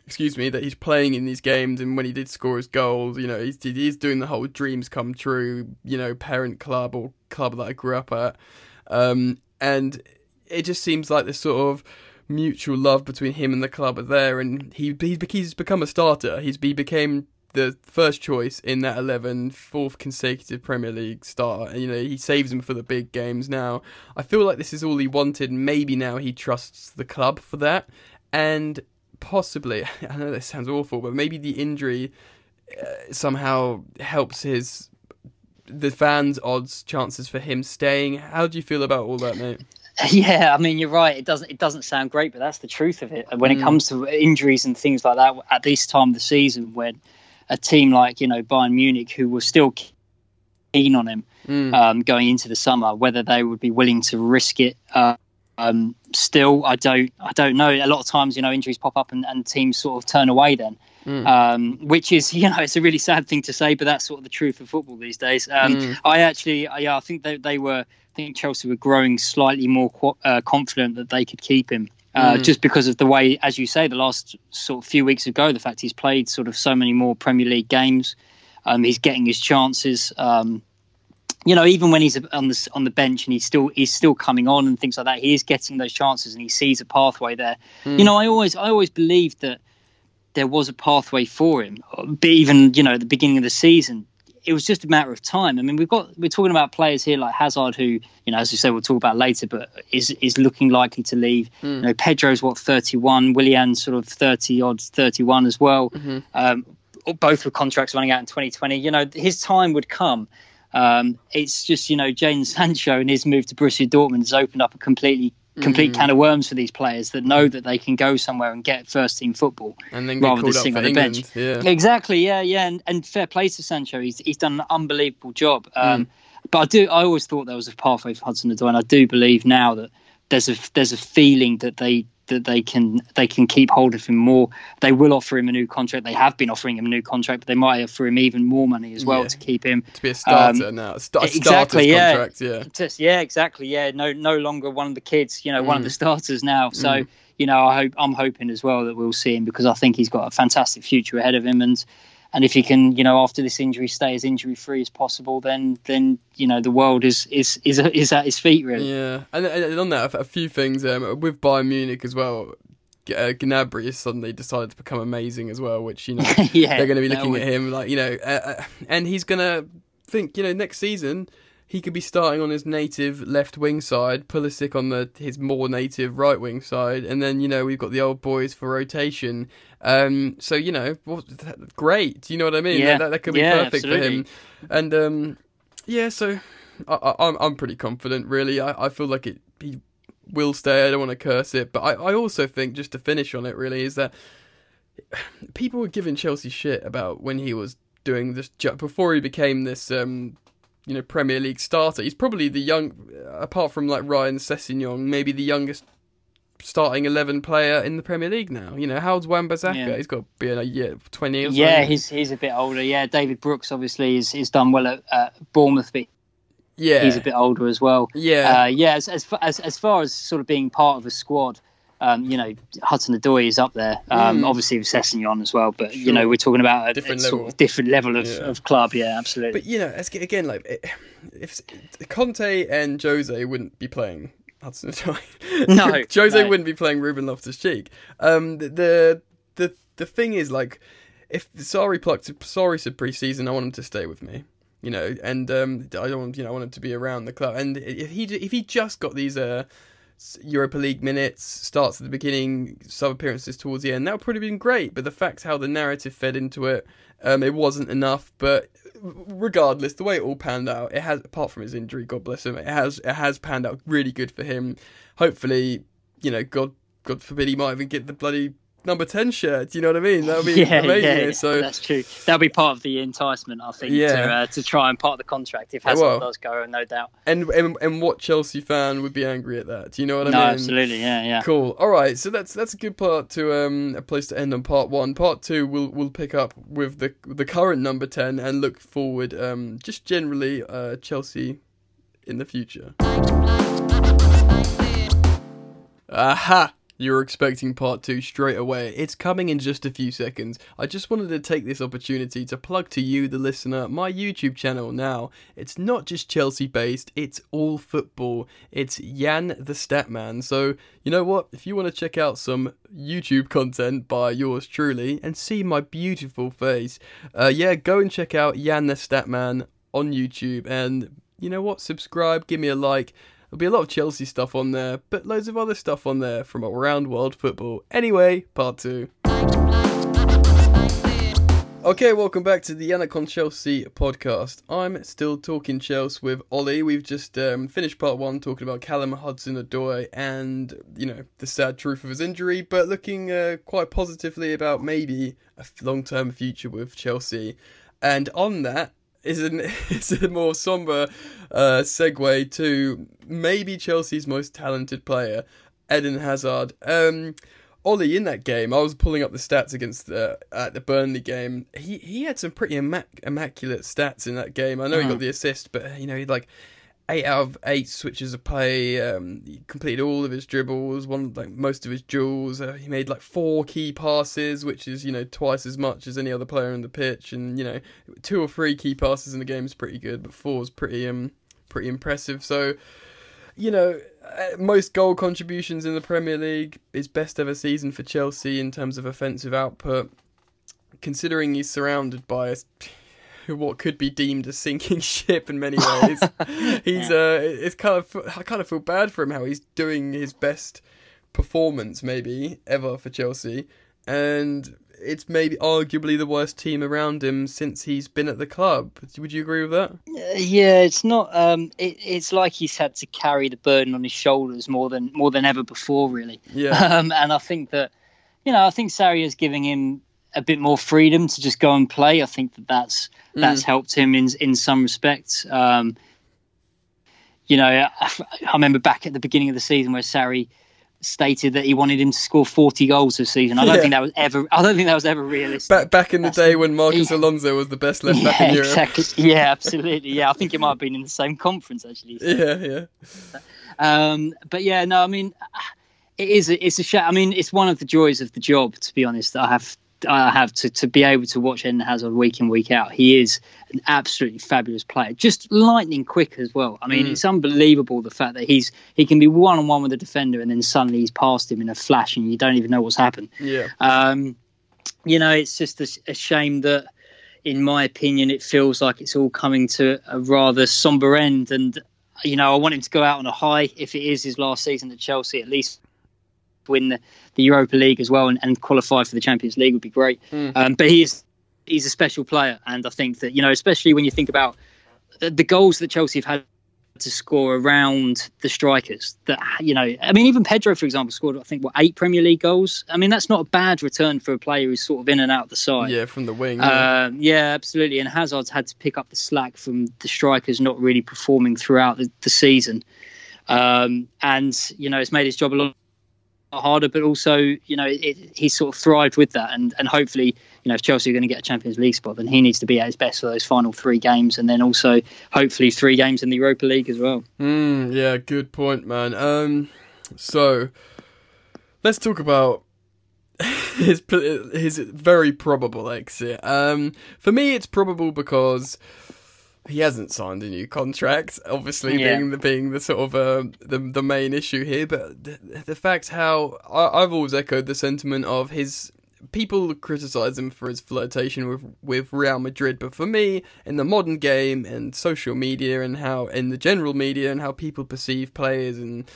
excuse me that he's playing in these games and when he did score his goals, you know, he's he's doing the whole dreams come true, you know, parent club or club that I grew up at. Um and it just seems like this sort of mutual love between him and the club are there and he he's, become a starter. He's he became the first choice in that 11, fourth consecutive Premier League start. You know, he saves him for the big games now. I feel like this is all he wanted. Maybe now he trusts the club for that. And possibly, I know this sounds awful, but maybe the injury uh, somehow helps his the fans' odds chances for him staying. How do you feel about all that, mate? Yeah, I mean you're right. It doesn't it doesn't sound great, but that's the truth of it. When mm. it comes to injuries and things like that, at this time of the season, when a team like you know Bayern Munich, who were still keen on him mm. um, going into the summer, whether they would be willing to risk it. Uh, um, still, I don't, I don't know. A lot of times, you know, injuries pop up and, and teams sort of turn away. Then, mm. um, which is, you know, it's a really sad thing to say, but that's sort of the truth of football these days. Um, mm. I actually, yeah, I think they, they were, I think Chelsea were growing slightly more uh, confident that they could keep him uh, mm. just because of the way, as you say, the last sort of few weeks ago, the fact he's played sort of so many more Premier League games, um, he's getting his chances. Um, you know, even when he's on the on the bench and he's still he's still coming on and things like that, he is getting those chances and he sees a pathway there. Mm. You know, I always I always believed that there was a pathway for him, but even you know at the beginning of the season, it was just a matter of time. I mean, we've got we're talking about players here like Hazard, who you know, as you say, we'll talk about later, but is is looking likely to leave. Mm. You know, Pedro's what thirty one, Willian's sort of thirty odd, thirty one as well. Mm-hmm. Um, both with contracts running out in twenty twenty. You know, his time would come. Um, it's just you know, Jadon Sancho and his move to Borussia Dortmund has opened up a completely complete mm. can of worms for these players that know that they can go somewhere and get first team football and then rather than sitting on the England. bench. Yeah. Exactly, yeah, yeah, and, and, fair play to Sancho. He's he's done an unbelievable job. Um, mm. But I do, I always thought there was a pathway for Hudson Odoi, and I do believe now that there's a there's a feeling that they that they can they can keep hold of him more. They will offer him a new contract. They have been offering him a new contract, but they might offer him even more money as well yeah. to keep him to be a starter um, now. A st- exactly, yeah. Contract, yeah. Just, yeah, exactly. Yeah, no, no longer one of the kids. You know, mm. one of the mm. starters now. So. Mm. You know, I hope I'm hoping as well that we'll see him because I think he's got a fantastic future ahead of him, and and if he can, you know, after this injury, stay as injury free as possible, then then you know the world is is is is at his feet really. Yeah, and, and on that, a few things um, with Bayern Munich as well. Uh, Gnabry has suddenly decided to become amazing as well, which you know yeah, they're going to be looking at him like you know, uh, uh, and he's going to think you know next season he could be starting on his native left wing side, Pulisic on the his more native right wing side, and then you know we've got the old boys for rotation. Um, so you know, great. Do you know what I mean? Yeah, that, that could be yeah, perfect absolutely. for him. And um, yeah, so I, am I'm, I'm pretty confident. Really, I, I feel like it he will stay. I don't want to curse it, but I, I also think just to finish on it, really, is that people were giving Chelsea shit about when he was doing this before he became this um you know Premier League starter. He's probably the young, apart from like Ryan Sessegnon, maybe the youngest starting eleven player in the Premier League now. You know, how's Wan-Bissaka? Yeah. He's got to be in a year twenty or Yeah, something. he's he's a bit older. Yeah, David Brooks obviously is, is done well at uh, Bournemouth, but yeah, he's a bit older as well. yeah. Uh, yeah, as, as fa- as as far as sort of being part of a squad, um, you know, Hudson Odoi is up there. Um, Mm. Obviously with Sessegnon as well, but you know, we're talking about a Different a sort level. of different level of, Yeah. of club. Yeah, absolutely. But you know, again, like if Conte and Jose wouldn't be playing Hudson Odoi, No, Jose no. wouldn't be playing Ruben Loftus Cheek. Um, the the the thing is like, if Sarri plucked Sarri said pre-season, I want him to stay with me. You know, and um, I don't, want- you know, I want him to be around the club. And if he if he just got these uh Europa League minutes, starts at the beginning, sub appearances towards the end. That would probably been great, but the fact how the narrative fed into it, um, it wasn't enough. But regardless, the way it all panned out, it has. Apart from his injury, God bless him, it has it has panned out really good for him. Hopefully, you know, God God forbid he might even get the bloody number ten shirt. Do you know what I mean? That would be yeah, amazing. yeah, so that's true. That'll be part of the enticement, I think, Yeah. to, uh, to try and part of the contract if Hazard well. does go, no doubt. and, and and what Chelsea fan would be angry at that? Do you know what I mean? no, mean? absolutely, yeah, yeah. Cool. All right. So that's that's a good part to um a place to end on part one. Part two, we'll we'll pick up with the the current number ten and look forward. Um, just generally, uh, Chelsea in the future. Aha! You were expecting part two straight away. It's coming in just a few seconds. I just wanted to take this opportunity to plug to you, the listener, my YouTube channel now. It's not just Chelsea based, it's all football. It's Jan the Statman. So, you know what? If you want to check out some YouTube content by yours truly and see my beautiful face, uh, yeah, go and check out Jan the Statman on YouTube. And you know what? Subscribe, give me a like. There'll be a lot of Chelsea stuff on there, but loads of other stuff on there from around world football. Anyway, part two. Okay, welcome back to the Yannick Chelsea podcast. I'm still talking Chelsea with Ollie. We've just um, finished part one talking about Callum Hudson-Odoi and you know the sad truth of his injury, but looking uh, quite positively about maybe a long-term future with Chelsea. And on that is an is a more somber uh, segue to maybe Chelsea's most talented player, Eden Hazard. Um, Ollie in that game, I was pulling up the stats against the at the Burnley game. He he had some pretty immac- immaculate stats in that game. I know he got the assist, but you know he like eight out of eight switches of play. Um, he completed all of his dribbles, one like most of his duels. Uh, he made like four key passes, which is you know twice as much as any other player on the pitch. And you know two or three key passes in the game is pretty good, but four is pretty um pretty impressive. So you know, uh, most goal contributions in the Premier League, his best ever season for Chelsea in terms of offensive output. Considering he's surrounded by a, what could be deemed a sinking ship in many ways, he's uh, it's kind of I kind of feel bad for him how he's doing his best performance maybe ever for Chelsea, and it's maybe arguably the worst team around him since he's been at the club. Would you agree with that? Uh, yeah, it's not. Um, it, it's like he's had to carry the burden on his shoulders more than more than ever before, really. Yeah. Um, and I think that, you know, I think Sarri is giving him a bit more freedom to just go and play. I think that that's that's helped him in in some respects. Um, you know, I, I remember back at the beginning of the season where Sarri stated that he wanted him to score 40 goals this season. I don't Yeah. think that was ever. I don't think that was ever realistic. Back back in the That's- day when Marcos yeah. Alonso was the best left back yeah, in Europe. exactly. Yeah, absolutely. Yeah, I think it might have been in the same conference actually. So. Yeah, yeah. Um, but yeah, no, I mean, it is. a- It's a shame. I mean, it's one of the joys of the job. To be honest, I have. I have to, to be able to watch Eden Hazard week in week out. He is an absolutely fabulous player, just lightning quick as well. I mean, Mm. it's unbelievable the fact that he's he can be one on one with a defender and then suddenly he's past him in a flash and you don't even know what's happened. Yeah. Um, you know, it's just a, a shame that, in my opinion, it feels like it's all coming to a rather somber end. And you know, I want him to go out on a high. If it is his last season at Chelsea, at least win the, the Europa League as well and, and qualify for the Champions League would be great. Mm. Um, but he is he's a special player, and I think that you know, especially when you think about the, goals that Chelsea have had to score around the strikers. That you know, I mean, even Pedro, for example, scored I think what eight Premier League goals. I mean, that's not a bad return for a player who's sort of in and out of the side. Yeah, from the wing. Yeah, uh, yeah absolutely. And Hazard's had to pick up the slack from the strikers not really performing throughout the, the season, um, and you know, it's made his job a lot harder, but also, you know, it, he sort of thrived with that. And, and hopefully, you know, if Chelsea are going to get a Champions League spot, then he needs to be at his best for those final three games. And then also, hopefully, three games in the Europa League as well. Mm, yeah, good point, man. Um, so, let's talk about his his very probable exit. Um, for me, it's probable because he hasn't signed a new contract. Obviously, yeah. being the being the sort of uh, the the main issue here, but the, the fact how I, I've always echoed the sentiment of his people criticize him for his flirtation with with Real Madrid, but for me, in the modern game and social media and how in the general media and how people perceive players and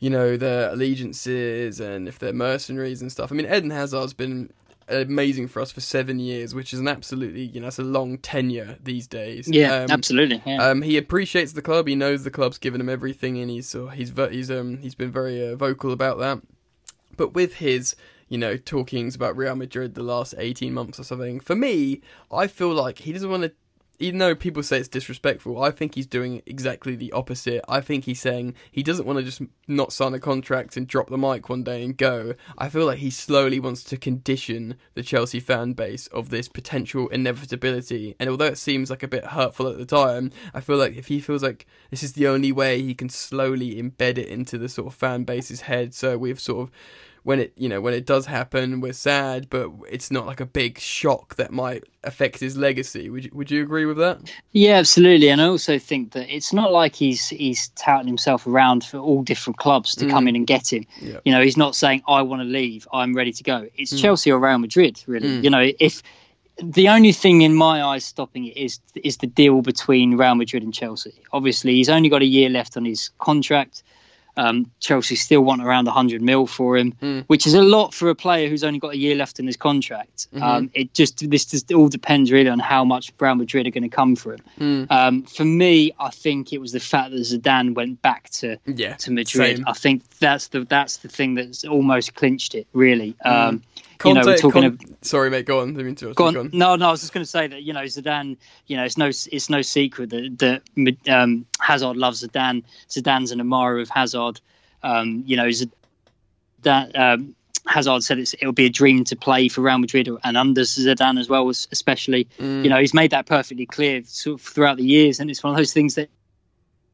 you know their allegiances and if they're mercenaries and stuff. I mean, Eden Hazard's been amazing for us for seven years, which is an absolutely you know it's a long tenure these days. Yeah, um, absolutely. Yeah. Um, he appreciates the club. He knows the club's given him everything, and he's uh, he's he's um he's been very uh, vocal about that. But with his you know talkings about Real Madrid the last eighteen months or something, for me, I feel like he doesn't want to even though people say it's disrespectful, I think he's doing exactly the opposite. I think he's saying he doesn't want to just not sign a contract and drop the mic one day and go. I feel like he slowly wants to condition the Chelsea fan base of this potential inevitability. And although it seems like a bit hurtful at the time, I feel like if he feels like this is the only way he can slowly embed it into the sort of fan base's head, so we've sort of when it you know when it does happen we're sad but it's not like a big shock that might affect his legacy would you, would you agree with that yeah absolutely and i also think that it's not like he's he's touting himself around for all different clubs to mm. come in and get him yeah. you know he's not saying i want to leave i'm ready to go it's mm. chelsea or real madrid really mm. you know if the only thing in my eyes stopping it is is the deal between Real Madrid and Chelsea. Obviously, he's only got a year left on his contract. Um, Chelsea still want around 100 mil for him, mm. which is a lot for a player who's only got a year left in his contract. Mm-hmm. Um, it just this just all depends really on how much Real Madrid are going to come for him. Mm. Um, for me, I think it was the fact that Zidane went back to yeah, to Madrid. Same. I think that's the that's the thing that's almost clinched it really. Mm. Conte, you know, talking Con- of, sorry, mate. Go on. Go on. Go on. No, no. I was just going to say that you know Zidane. You know, it's no, it's no secret that that um, Hazard loves Zidane. Zidane's an admirer of Hazard. Um, you know, Zidane, um, Hazard said it will be a dream to play for Real Madrid and under Zidane as well, especially. Mm. You know, he's made that perfectly clear sort of throughout the years, and it's one of those things that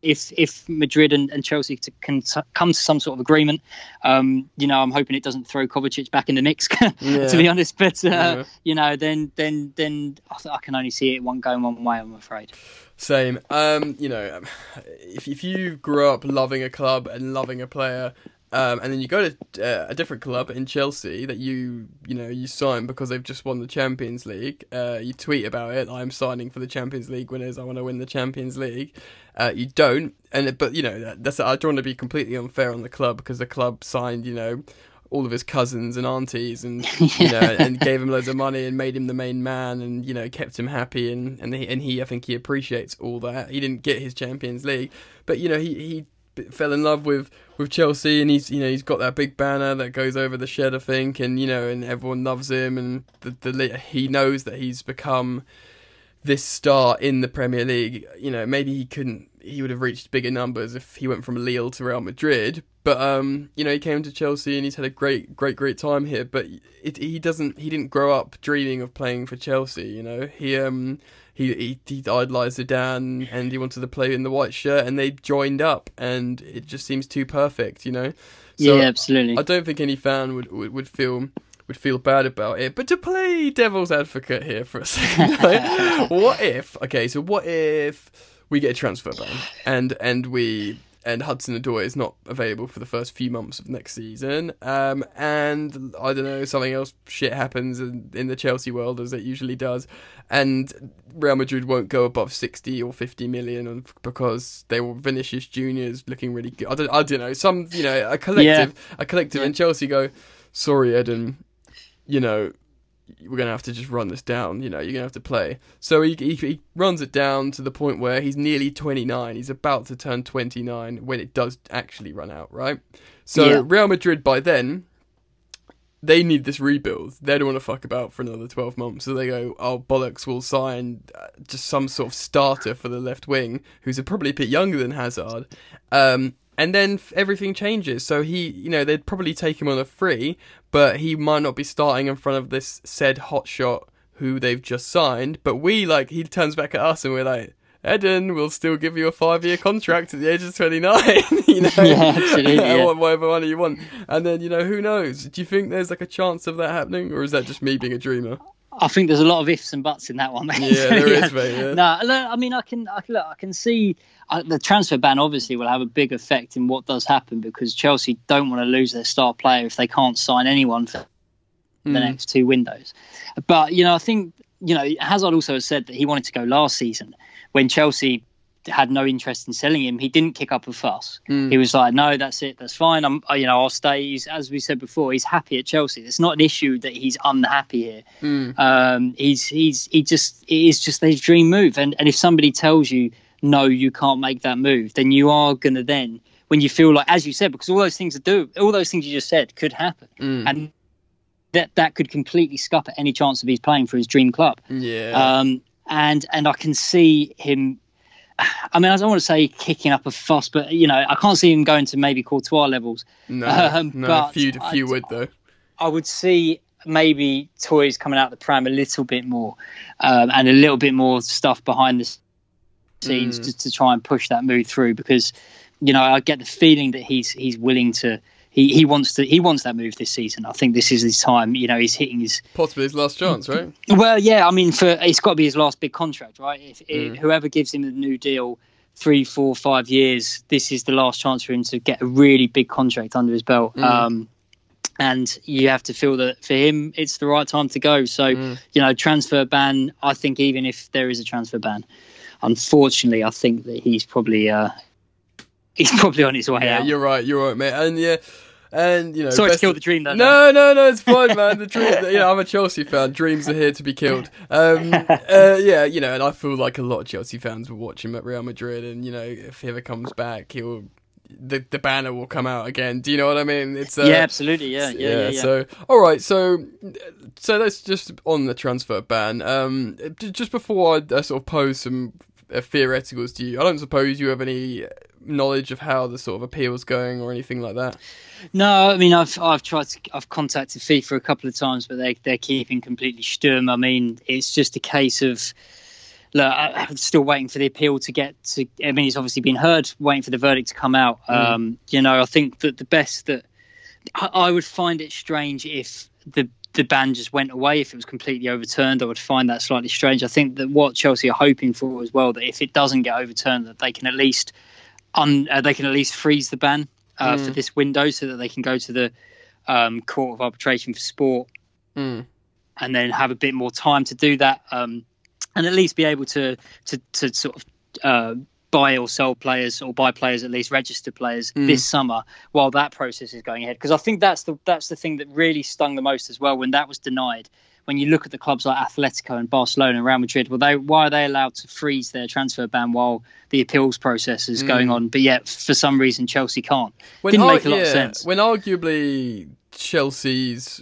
if if Madrid and, and Chelsea to, can t- come to some sort of agreement, um, you know, I'm hoping it doesn't throw Kovacic back in the mix, yeah. to be honest. But uh, yeah. you know, then then then I, I, can only see it one going one way. I'm afraid. Same. Um, you know, if if you grew up loving a club and loving a player, um, and then you go to uh, a different club in Chelsea that you you know you sign because they've just won the Champions League. Uh, you tweet about it. I'm signing for the Champions League winners. I want to win the Champions League. Uh, you don't, and but you know that's I don't want to be completely unfair on the club because the club signed you know all of his cousins and aunties and you know and gave him loads of money and made him the main man and you know kept him happy and and he, and he I think he appreciates all that. He didn't get his Champions League, but you know he he fell in love with with Chelsea, and he's you know he's got that big banner that goes over the shed, I think, and you know, and everyone loves him, and the, the he knows that he's become this star in the Premier League. You know, maybe he couldn't, he would have reached bigger numbers if he went from Lille to Real Madrid. But um, you know, he came to Chelsea and he's had a great, great, great time here. But it, he doesn't, he didn't grow up dreaming of playing for Chelsea. You know, he um he he, he idolised Zidane and he wanted to play in the white shirt, and they joined up, and it just seems too perfect, you know. So yeah, absolutely. I don't think any fan would would, would feel would feel bad about it. But to play devil's advocate here for a second, like, what if? Okay, so what if we get a transfer ban and and we and Hudson Odoi is not available for the first few months of next season. Um, and I don't know, something else shit happens in, in, the Chelsea world as it usually does, and Real Madrid won't go above sixty or fifty million because they were Vinicius Juniors looking really good. I don't, I don't know, some you know a collective, yeah. a collective, yeah. and Chelsea go, sorry, Eden, you know we're gonna have to just run this down. You know, you're gonna have to play. So he, he he runs it down to the point where he's nearly 29. He's about to turn 29 when it does actually run out, right? So Yeah. Real Madrid by then. They need this rebuild. They don't want to fuck about for another 12 months. So they go, oh, bollocks, we'll sign uh, just some sort of starter for the left wing who's probably a bit younger than Hazard. Um, and then f- everything changes. So he, you know, they'd probably take him on a free, but he might not be starting in front of this said hotshot who they've just signed. But we like he turns back at us and we're like, Eden, we'll still give you a five year contract at the age of twenty nine. you know, Yeah, absolutely, yeah. Whatever money you want. And then you know, who knows? Do you think there's like a chance of that happening, or is that just me being a dreamer? I think there's a lot of ifs and buts in that one. Mate. Yeah, there is, mate, yeah. No, I mean, I can, I can, look, I can see uh, the transfer ban obviously will have a big effect in what does happen because Chelsea don't want to lose their star player if they can't sign anyone for Hmm. the next two windows. But you know, I think you know Hazard also has said that he wanted to go last season when Chelsea had no interest in selling him. He didn't kick up a fuss. Hmm. He was like, "No, that's it. That's fine. I'm, you know, I'll stay." He's, as we said before, he's happy at Chelsea. It's not an issue that he's unhappy here. Hmm. Um, he's he's he just it is just his dream move. And and if somebody tells you no, you can't make that move, then you are gonna then when you feel like, as you said, because all those things that do, all those things you just said could happen, Mm. and that that could completely scupper any chance of he's playing for his dream club. Yeah. Um, and and I can see him. I mean, I don't want to say kicking up a fuss, but you know, I can't see him going to maybe Courtois levels. no, um, no, but few few would though. I would see maybe toys coming out the pram a little bit more, um, and a little bit more stuff behind the scenes Mm. to, to try and push that move through. Because you know, I get the feeling that he's he's willing to. He, he wants to he wants that move this season. I think this is his time. You know, he's hitting his Possibly his last chance, right? well, yeah. I mean, for it's got to be his last big contract, right? If, if Mm. whoever gives him the new deal, three, four, five years, this is the last chance for him to get a really big contract under his belt. Mm. Um, and you have to feel that for him, it's the right time to go. So, Mm. you know, transfer ban. I think even if there is a transfer ban, unfortunately, I think that he's probably uh, he's probably on his way Yeah, out. you're right. You're right, mate. And yeah, and you know, Sorry to kill the dream, though. No, no, no, it's fine, man. The dream, you know, I'm a Chelsea fan. Dreams are here to be killed. Um, uh, yeah, you know, and I feel like a lot of Chelsea fans will watch him at Real Madrid, and you know, if he ever comes back, he'll the the banner will come out again. Do you know what I mean? It's uh, yeah, absolutely. Yeah, yeah, yeah. yeah. So, all right. So, so let's just on the transfer ban. Um, just before I uh, sort of pose some theoreticals to you, I don't suppose you have any knowledge of how the sort of appeal's going or anything like that. No, I mean I've I've tried to I've contacted FIFA a couple of times, but they they're keeping completely stum. I mean it's just a case of look, I- I'm still waiting for the appeal to get to. I mean it's obviously been heard, waiting for the verdict to come out. Um, you know, I think that the best that I, I would find it strange if the the ban just went away if it was completely overturned. I would find that slightly strange. I think that what Chelsea are hoping for as well that if it doesn't get overturned, that they can at least un, uh, they can at least freeze the ban uh, for this window so that they can go to the um, Court of Arbitration for Sport Mm. and then have a bit more time to do that um, and at least be able to to, to sort of uh, buy or sell players or buy players at least register players Mm. this summer while that process is going ahead because I think that's the that's the thing that really stung the most as well when that was denied when you look at the clubs like Atletico and Barcelona and Real Madrid well they why are they allowed to freeze their transfer ban while the appeals process is going Mm. on but yet for some reason Chelsea can't When Didn't ar- make a lot of sense. When arguably Chelsea's,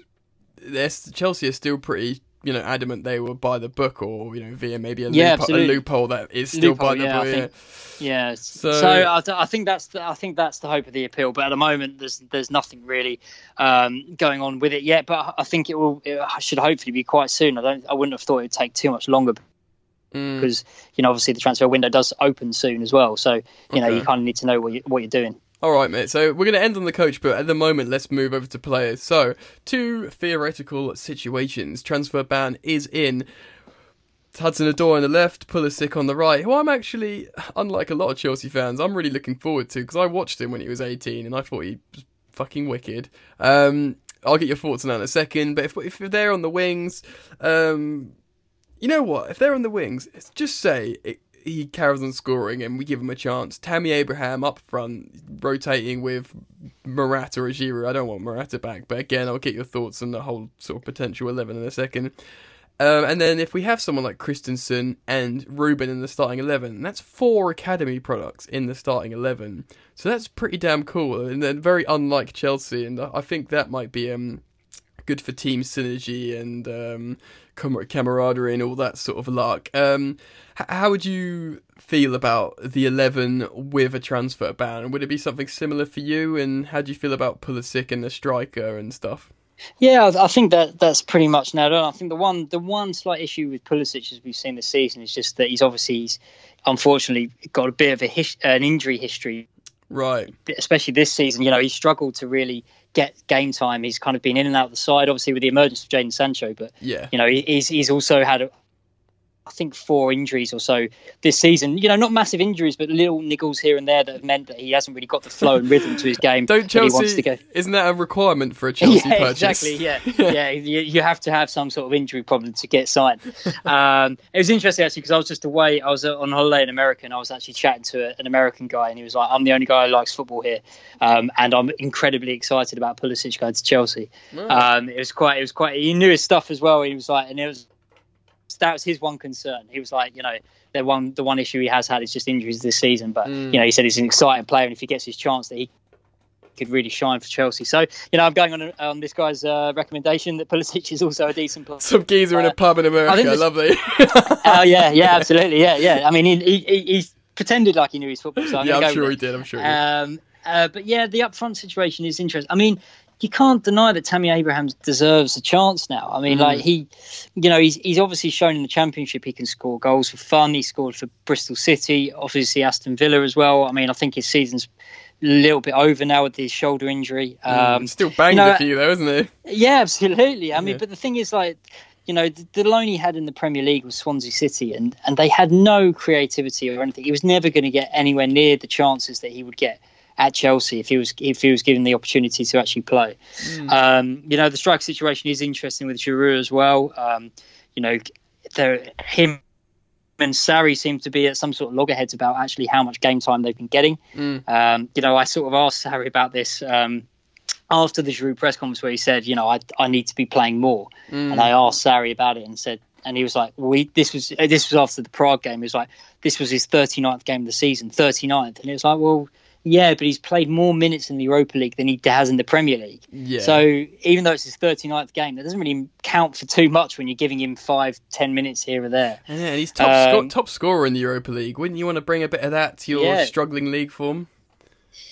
Chelsea is still pretty, you know, adamant they were by the book, or you know, via maybe a, Yeah, loophole, a loophole that is still Loophole, by the yeah, I book. think- yeah. So- so, I, I think that's the, I think that's the hope of the appeal. But at the moment, there's there's nothing really um, going on with it yet. But I think it will it should hopefully be quite soon. I don't I wouldn't have thought it would take too much longer Mm. because you know obviously the transfer window does open soon as well. So you know you kind of need to know what you what you're doing. All right, mate. So we're going to end on the coach, but at the moment, let's move over to players. So, two theoretical situations. Transfer ban is in. Hudson Odoi on the left, Pulisic on the right, who I'm actually, unlike a lot of Chelsea fans, I'm really looking forward to because I watched him when he was 18 and I thought he was fucking wicked. Um, I'll get your thoughts on that in a second, but if, if they're on the wings, um, you know what? If they're on the wings, just say it, he carries on scoring and we give him a chance. Tammy Abraham up front, rotating with Morata or Giroud. I don't want Morata back, but again, I'll get your thoughts on the whole sort of potential 11 in a second. Um, and then if we have someone like Christensen and Ruben in the starting 11, that's four academy products in the starting 11. So that's pretty damn cool and then very unlike Chelsea. And I think that might be um, good for team synergy and um, camaraderie and all that sort of lark. Um, how would you feel about the 11 with a transfer ban? Would it be something similar for you? And how do you feel about Pulisic and the striker and stuff? Yeah, I think that that's pretty much nailed on. I think the one the one slight issue with Pulisic, as we've seen this season, is just that he's obviously he's unfortunately got a bit of a his, an injury history. Right. Especially this season, you know, he struggled to really get game time. He's kind of been in and out of the side, obviously with the emergence of Jadon Sancho, but yeah, you know, he's he's also had I think four injuries or so this season. You know, not massive injuries, but little niggles here and there that have meant that he hasn't really got the flow and rhythm to his game. Don't Chelsea? Isn't that a requirement for a Chelsea yeah, purchase? Exactly. Yeah, yeah. You, you, have to have some sort of injury problem to get signed. Um, it was interesting actually because I was just away. I was on holiday in America, and I was actually chatting to an American guy, and he was like, "I'm the only guy who likes football here, um, and I'm incredibly excited about Pulisic going to Chelsea." Um, it was quite. It was quite. He knew his stuff as well. He was like, and it was that was his one concern. He was like, you know, the one the one issue he has had is just injuries this season. But mm. you know, he said he's an exciting player, and if he gets his chance, that he could really shine for Chelsea. So you know, I'm going on on this guy's uh, recommendation that Pulisic is also a decent player. Some geezer uh, in a uh, pub in America, lovely. Oh yeah, yeah, absolutely, yeah, yeah. I mean, he, he he's pretended like he knew his football. So I'm yeah, I'm sure he did. I'm sure. Um, uh, but yeah, the upfront situation is interesting. I mean, you can't deny that Tammy Abraham deserves a chance now. I mean, mm. like he, you know, he's he's obviously shown in the championship he can score goals for fun. He scored for Bristol City, obviously Aston Villa as well. I mean, I think his season's a little bit over now with his shoulder injury. Mm, um, mm, still banged you know, a few though, isn't he? Yeah, absolutely. I mean, but the thing is, like, you know, the, the loan he had in the Premier League was Swansea City, and and they had no creativity or anything. He was never going to get anywhere near the chances that he would get at Chelsea if he was if he was given the opportunity to actually play. Mm. Um, you know, the strike situation is interesting with Giroud as well. Um, you know, him and Sarri seem to be at some sort of loggerheads about actually how much game time they've been getting. Mm. Um, you know, I sort of asked Sarri about this um, after the Giroud press conference where he said, you know, I, I need to be playing more. Mm. And I asked Sarri about it and said, and he was like, "We this was this was after the Prague game. He was like, this was his 39th game of the season, 39th." And it was like, well, yeah, but he's played more minutes in the Europa League than he has in the Premier League. Yeah. So even though it's his 39th game, that doesn't really count for too much when you're giving him five, ten minutes here or there. Yeah, and he's top, um, top scorer in the Europa League. Wouldn't you want to bring a bit of that to your yeah. struggling league form?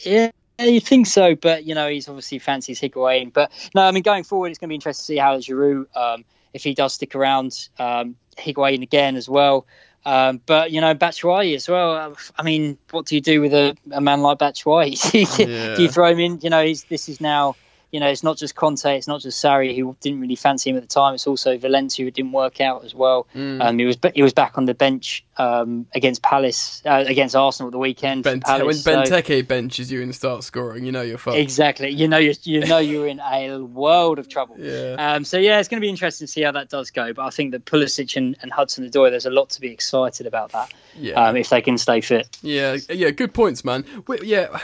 Yeah. You think so, but you know he's obviously fancies Higuain. But no, I mean going forward, it's going to be interesting to see how Giroud, um, if he does stick around, um, Higuain again as well. Um, but you know, Batshuayi as well. I mean, what do you do with a, a man like Batshuayi? yeah. do you throw him in? You know, this is now you know, it's not just Conte, it's not just Sarri who didn't really fancy him at the time. It's also Valencia who didn't work out as well. Mm. Um, he was he was back on the bench um, against Palace uh, against Arsenal at the weekend. Ben, Palace, when Benteke so. benches you and starts scoring, you know you're fucked. Exactly, you know you're, you know you're in a world of trouble. Yeah. Um, so yeah, it's going to be interesting to see how that does go. But I think that Pulisic and, and Hudson Odoi, there's a lot to be excited about that. Yeah. Um, if they can stay fit. Yeah, yeah, good points, man. We, yeah.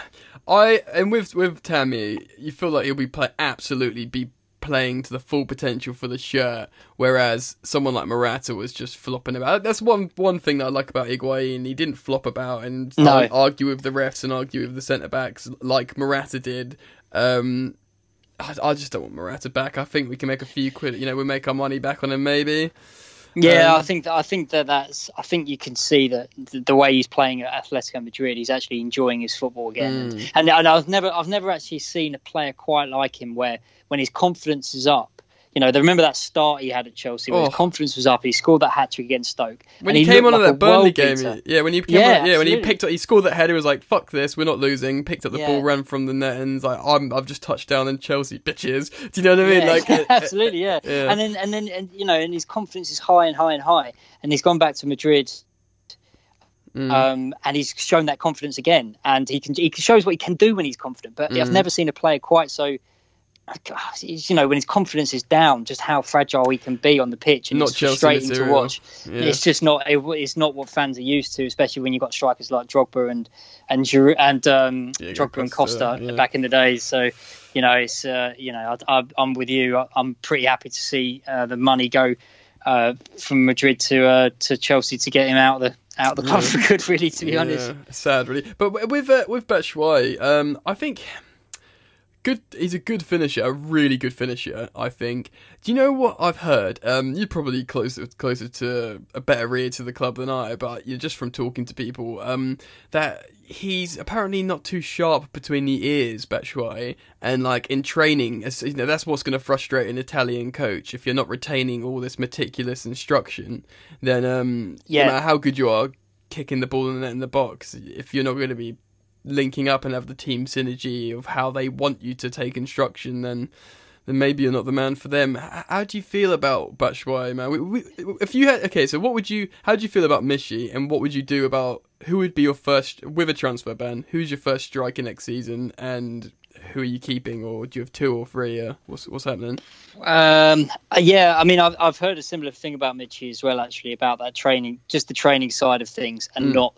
I and with with Tammy, you feel like he'll be play absolutely be playing to the full potential for the shirt, whereas someone like Morata was just flopping about. That's one one thing that I like about Higuain. He didn't flop about and no. argue with the refs and argue with the centre backs like Morata did. Um, I, I, just don't want Morata back. I think we can make a few quid. You know, we make our money back on him maybe. Yeah, um, I think that, I think that that's I think you can see that the, the, way he's playing at Atletico Madrid, he's actually enjoying his football again. Mm. And, and I've never I've never actually seen a player quite like him, where when his confidence is up, you know, they remember that start he had at Chelsea when oh. his confidence was up. He scored that hat trick against Stoke. When he, he came on like that Burnley game, yeah, when he came yeah, on, yeah, when he picked up, he scored that header. He was like, "Fuck this, we're not losing." Picked up the yeah. ball, ran from the net, and like, "I'm, I've just touched down in Chelsea, bitches." Do you know what I mean? Yeah, like, absolutely, yeah. yeah. And then, and then, and you know, and his confidence is high and high and high, and he's gone back to Madrid. Mm. Um, and he's shown that confidence again, and he can he shows what he can do when he's confident. But mm. I've never seen a player quite so you know, when his confidence is down, just how fragile he can be on the pitch, and Not it's Chelsea frustrating to watch. Yeah. It's just not. It, it's not what fans are used to, especially when you've got strikers like Drogba and and and um, Diego Drogba and Costa, yeah. back in the days. So, you know, it's uh, you know, I, I, I'm with you. I, I'm pretty happy to see uh, the money go uh, from Madrid to uh, to Chelsea to get him out of the out of the club for good. Really, to be honest. Sad, really. But with uh, with Batshuayi, um, I think good. He's a good finisher, a really good finisher. I think. Do you know what I've heard? Um, you're probably closer closer to a better ear to the club than I, but you're just from talking to people. Um, that he's apparently not too sharp between the ears, Batshuayi, and like in training, as- you know, that's what's going to frustrate an Italian coach if you're not retaining all this meticulous instruction. Then, um, Yeah. no matter how good you are, kicking the ball in the net in the box, if you're not going to be linking up and have the team synergy of how they want you to take instruction, then then maybe you're not the man for them. How do you feel about Batshuayi, man? We, we, if you had okay, so what would you? How do you feel about Michy, and what would you do about who would be your first with a transfer ban? Who's your first striker next season, and who are you keeping, or do you have two or three? Uh, what's what's happening? Um, uh, yeah, I mean, I've, I've heard a similar thing about Michy as well, actually, about that training, just the training side of things, and Mm. not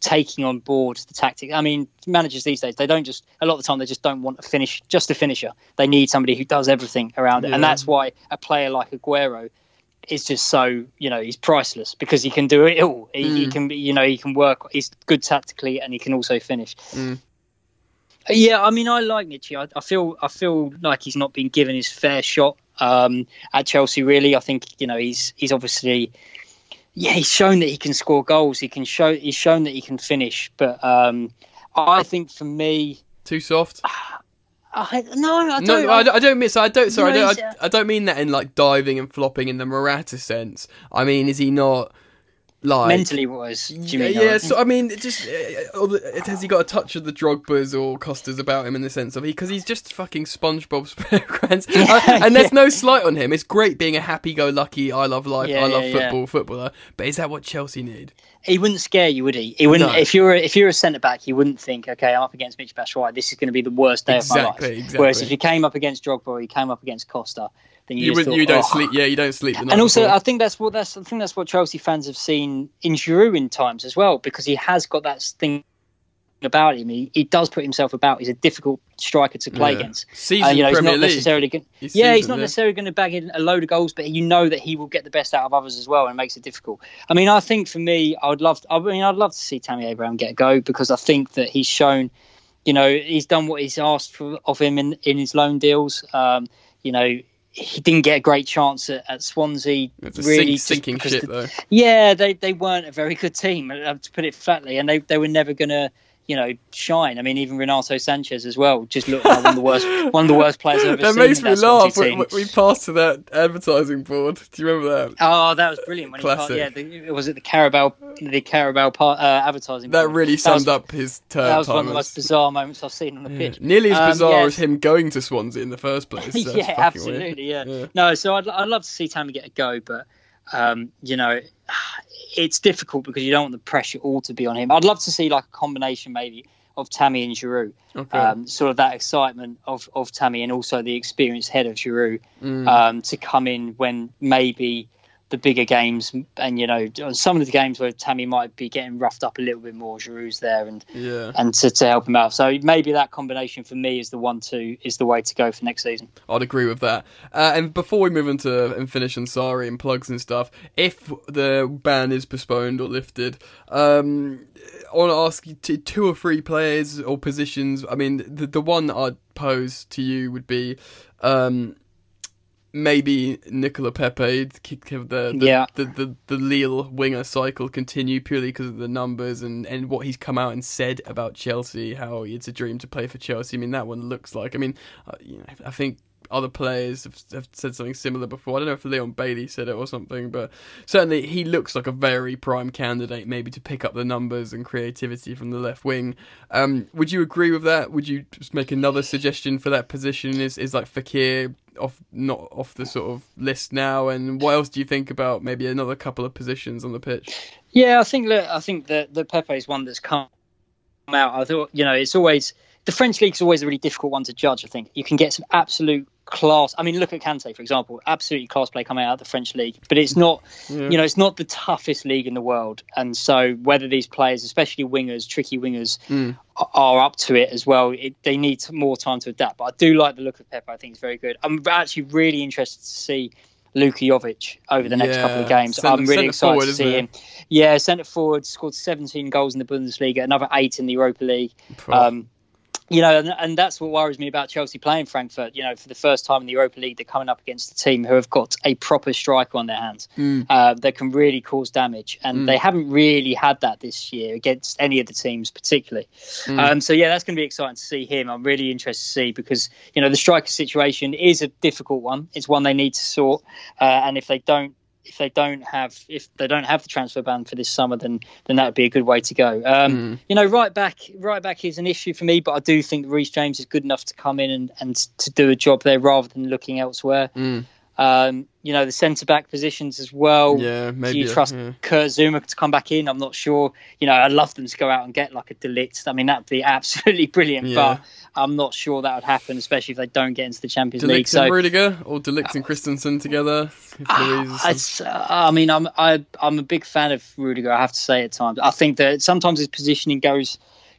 taking on board the tactic. I mean, managers these days, they don't just, a lot of the time, they just don't want a finish, just a finisher. They need somebody who does everything around it. And that's why a player like Aguero is just so, you know, he's priceless because he can do it all. He, he Mm. can, be, you know, he can work, he's good tactically and he can also finish. Mm. Yeah, I mean, I like Michy. I, I feel I feel like he's not been given his fair shot um, at Chelsea. Really, I think you know he's he's obviously yeah he's shown that he can score goals. He can show he's shown that he can finish. But um, I think for me, Too soft? I, no, I don't. No, I, don't- I don't mean. I don't. Sorry, No, I, don't, I, I don't mean that in like diving and flopping in the Morata sense. I mean, is he not like mentally was. Do you yeah, yeah, so I mean, it just uh, all has he got a touch of the Drogbas or Costas about him in the sense of he because he's just fucking SpongeBob SquarePants, Yeah, and there's yeah. no slight on him. It's great being a happy-go-lucky, I love life, I love football footballer. But is that what Chelsea need? he wouldn't scare you, would he? He wouldn't. No. If you're a, if you're a centre back, he wouldn't think, okay, I'm up against Mitch Batshuayi. This is going to be the worst day of my life. exactly. Whereas if you came up against Drogba or you came up against Costa, you, You, would, thought, you don't "Oh." sleep. Yeah, you don't sleep. And also, before. I think that's what that's I think that's what Chelsea fans have seen in Giroud in times as well, because he has got that thing about him. He, he does put himself about. He's a difficult striker to play Yeah. against. season Uh, you know, he's Premier not League. necessarily going. He's Yeah, he's not yeah. necessarily going to bag in a load of goals, but you know that he will get the best out of others as well, and makes it difficult. I mean, I think for me, I would love. To, I mean, I'd love to see Tammy Abraham get a go because I think that he's shown, you know, he's done what he's asked for, of him in in his loan deals. Um, you know, he didn't get a great chance at, at Swansea. It's really, sink, sinking the- though. yeah, they they weren't a very good team, uh, to put it flatly, and they they were never going to. You know, shine. I mean, even Renato Sanches as well. Just looked like one of the worst, one of the worst players I've ever That seen. makes in me laugh. when we passed to that advertising board. Do you remember that? Oh, that was brilliant! When Classic. he, yeah, the, was it the Carabao, the Carabao part, uh, advertising? That board? really That was- summed up his term. That was one of the most bizarre moments I've seen on the pitch. Nearly as Um, bizarre yeah, as him going to Swansea in the first place. That's yeah, absolutely. Yeah. Yeah. No, so I'd, I'd love to see Tammy get a go, but um, you know, it's difficult because you don't want the pressure all to be on him. I'd love to see like a combination maybe of Tammy and Giroud, Okay. um, sort of that excitement of, of Tammy and also the experienced head of Giroud Mm. um, to come in when maybe the bigger games and you know some of the games where Tammy might be getting roughed up a little bit more, Giroud's there and yeah. and to, to help him out. So maybe that combination for me is the one to is the way to go for next season. I'd agree with that. Uh, and before we move into and finish and sorry and plugs and stuff, if the ban is postponed or lifted, um, I want to ask you to two or three players or positions. I mean, the the one that I'd pose to you would be. Um, Maybe Nicola Pepe to keep keep the the, Yeah. the, the the Lille winger cycle continue purely because of the numbers and, and what he's come out and said about Chelsea, how it's a dream to play for Chelsea. I mean, that one looks like. I mean, uh, you know, I think other players have, have said something similar before. I don't know if Leon Bailey said it or something, but certainly he looks like a very prime candidate, maybe to pick up the numbers and creativity from the left wing. Um, would you agree with that? Would you just make another suggestion for that position? Is is like Fekir off not off the sort of list now? And what else do you think about maybe another couple of positions on the pitch? Yeah, I think look, I think that the Pepe is one that's come out. I thought you know it's always the French league is always a really difficult one to judge. I think you can get some absolute class. I mean, look at Kante for example, absolutely class play coming out of the French league, but it's not, yeah. you know, it's not the toughest league in the world. And so whether these players, especially wingers, tricky wingers, mm. are up to it as well, it, they need more time to adapt. But I do like the look of Pepe. I think it's very good. I'm actually really interested to see. Luka Jovic over the next yeah. couple of games. Centre, I'm really excited forward, to see him. Yeah, centre forward scored 17 goals in the Bundesliga, another eight in the Europa League. Um, you know, and, and, that's what worries me about Chelsea playing Frankfurt. You know, for the first time in the Europa League, they're coming up against a team who have got a proper striker on their hands mm. uh, that can really cause damage, and mm. they haven't really had that this year against any of the teams, particularly. Mm. Um, so yeah, that's going to be exciting to see him. I'm really interested to see because you know the striker situation is a difficult one. It's one they need to sort, uh, and if they don't if they don't have if they don't have the transfer ban for this summer, then then that would be a good way to go. Um, mm. You know, right back right back is an issue for me, but I do think Reece James is good enough to come in and, and to do a job there rather than looking elsewhere. Mm. Um, you know, the centre back positions as well. Yeah, maybe. Do you trust yeah. Kurt Zouma to come back in? I'm not sure. You know, I'd love them to go out and get like a de Ligt. I mean, that'd be absolutely brilliant. Yeah. But I'm not sure that would happen, especially if they don't get into the Champions de Ligt League. So, and Rudiger or de Ligt and Christensen together. Uh, I mean, I'm I, I'm a big fan of Rudiger. I have to say at times. I think that sometimes his positioning goes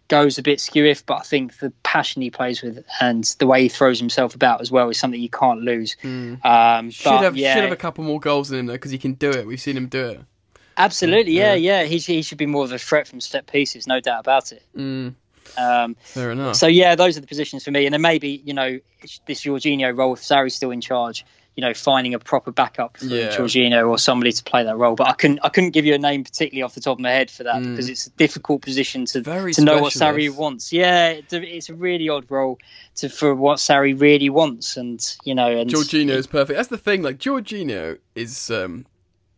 goes a bit skewiff, but I think the passion he plays with and the way he throws himself about as well is something you can't lose. Mm. Um, should have yeah. should have a couple more goals in him though because he can do it. We've seen him do it. Absolutely, yeah, yeah. yeah. He he should be more of a threat from set pieces, no doubt about it. Mm. Um, Fair enough. So yeah, those are the positions for me, and then maybe you know this Jorginho role if Sarri's still in charge you know finding a proper backup for yeah. Jorginho or somebody to play that role. But I couldn't I couldn't give you a name particularly off the top of my head for that mm. because it's a difficult position to Very to know what Sarri wants. Yeah, it's a, really odd role to for what Sarri really wants, and you know, and Jorginho is perfect. That's the thing. Like Jorginho is. Um,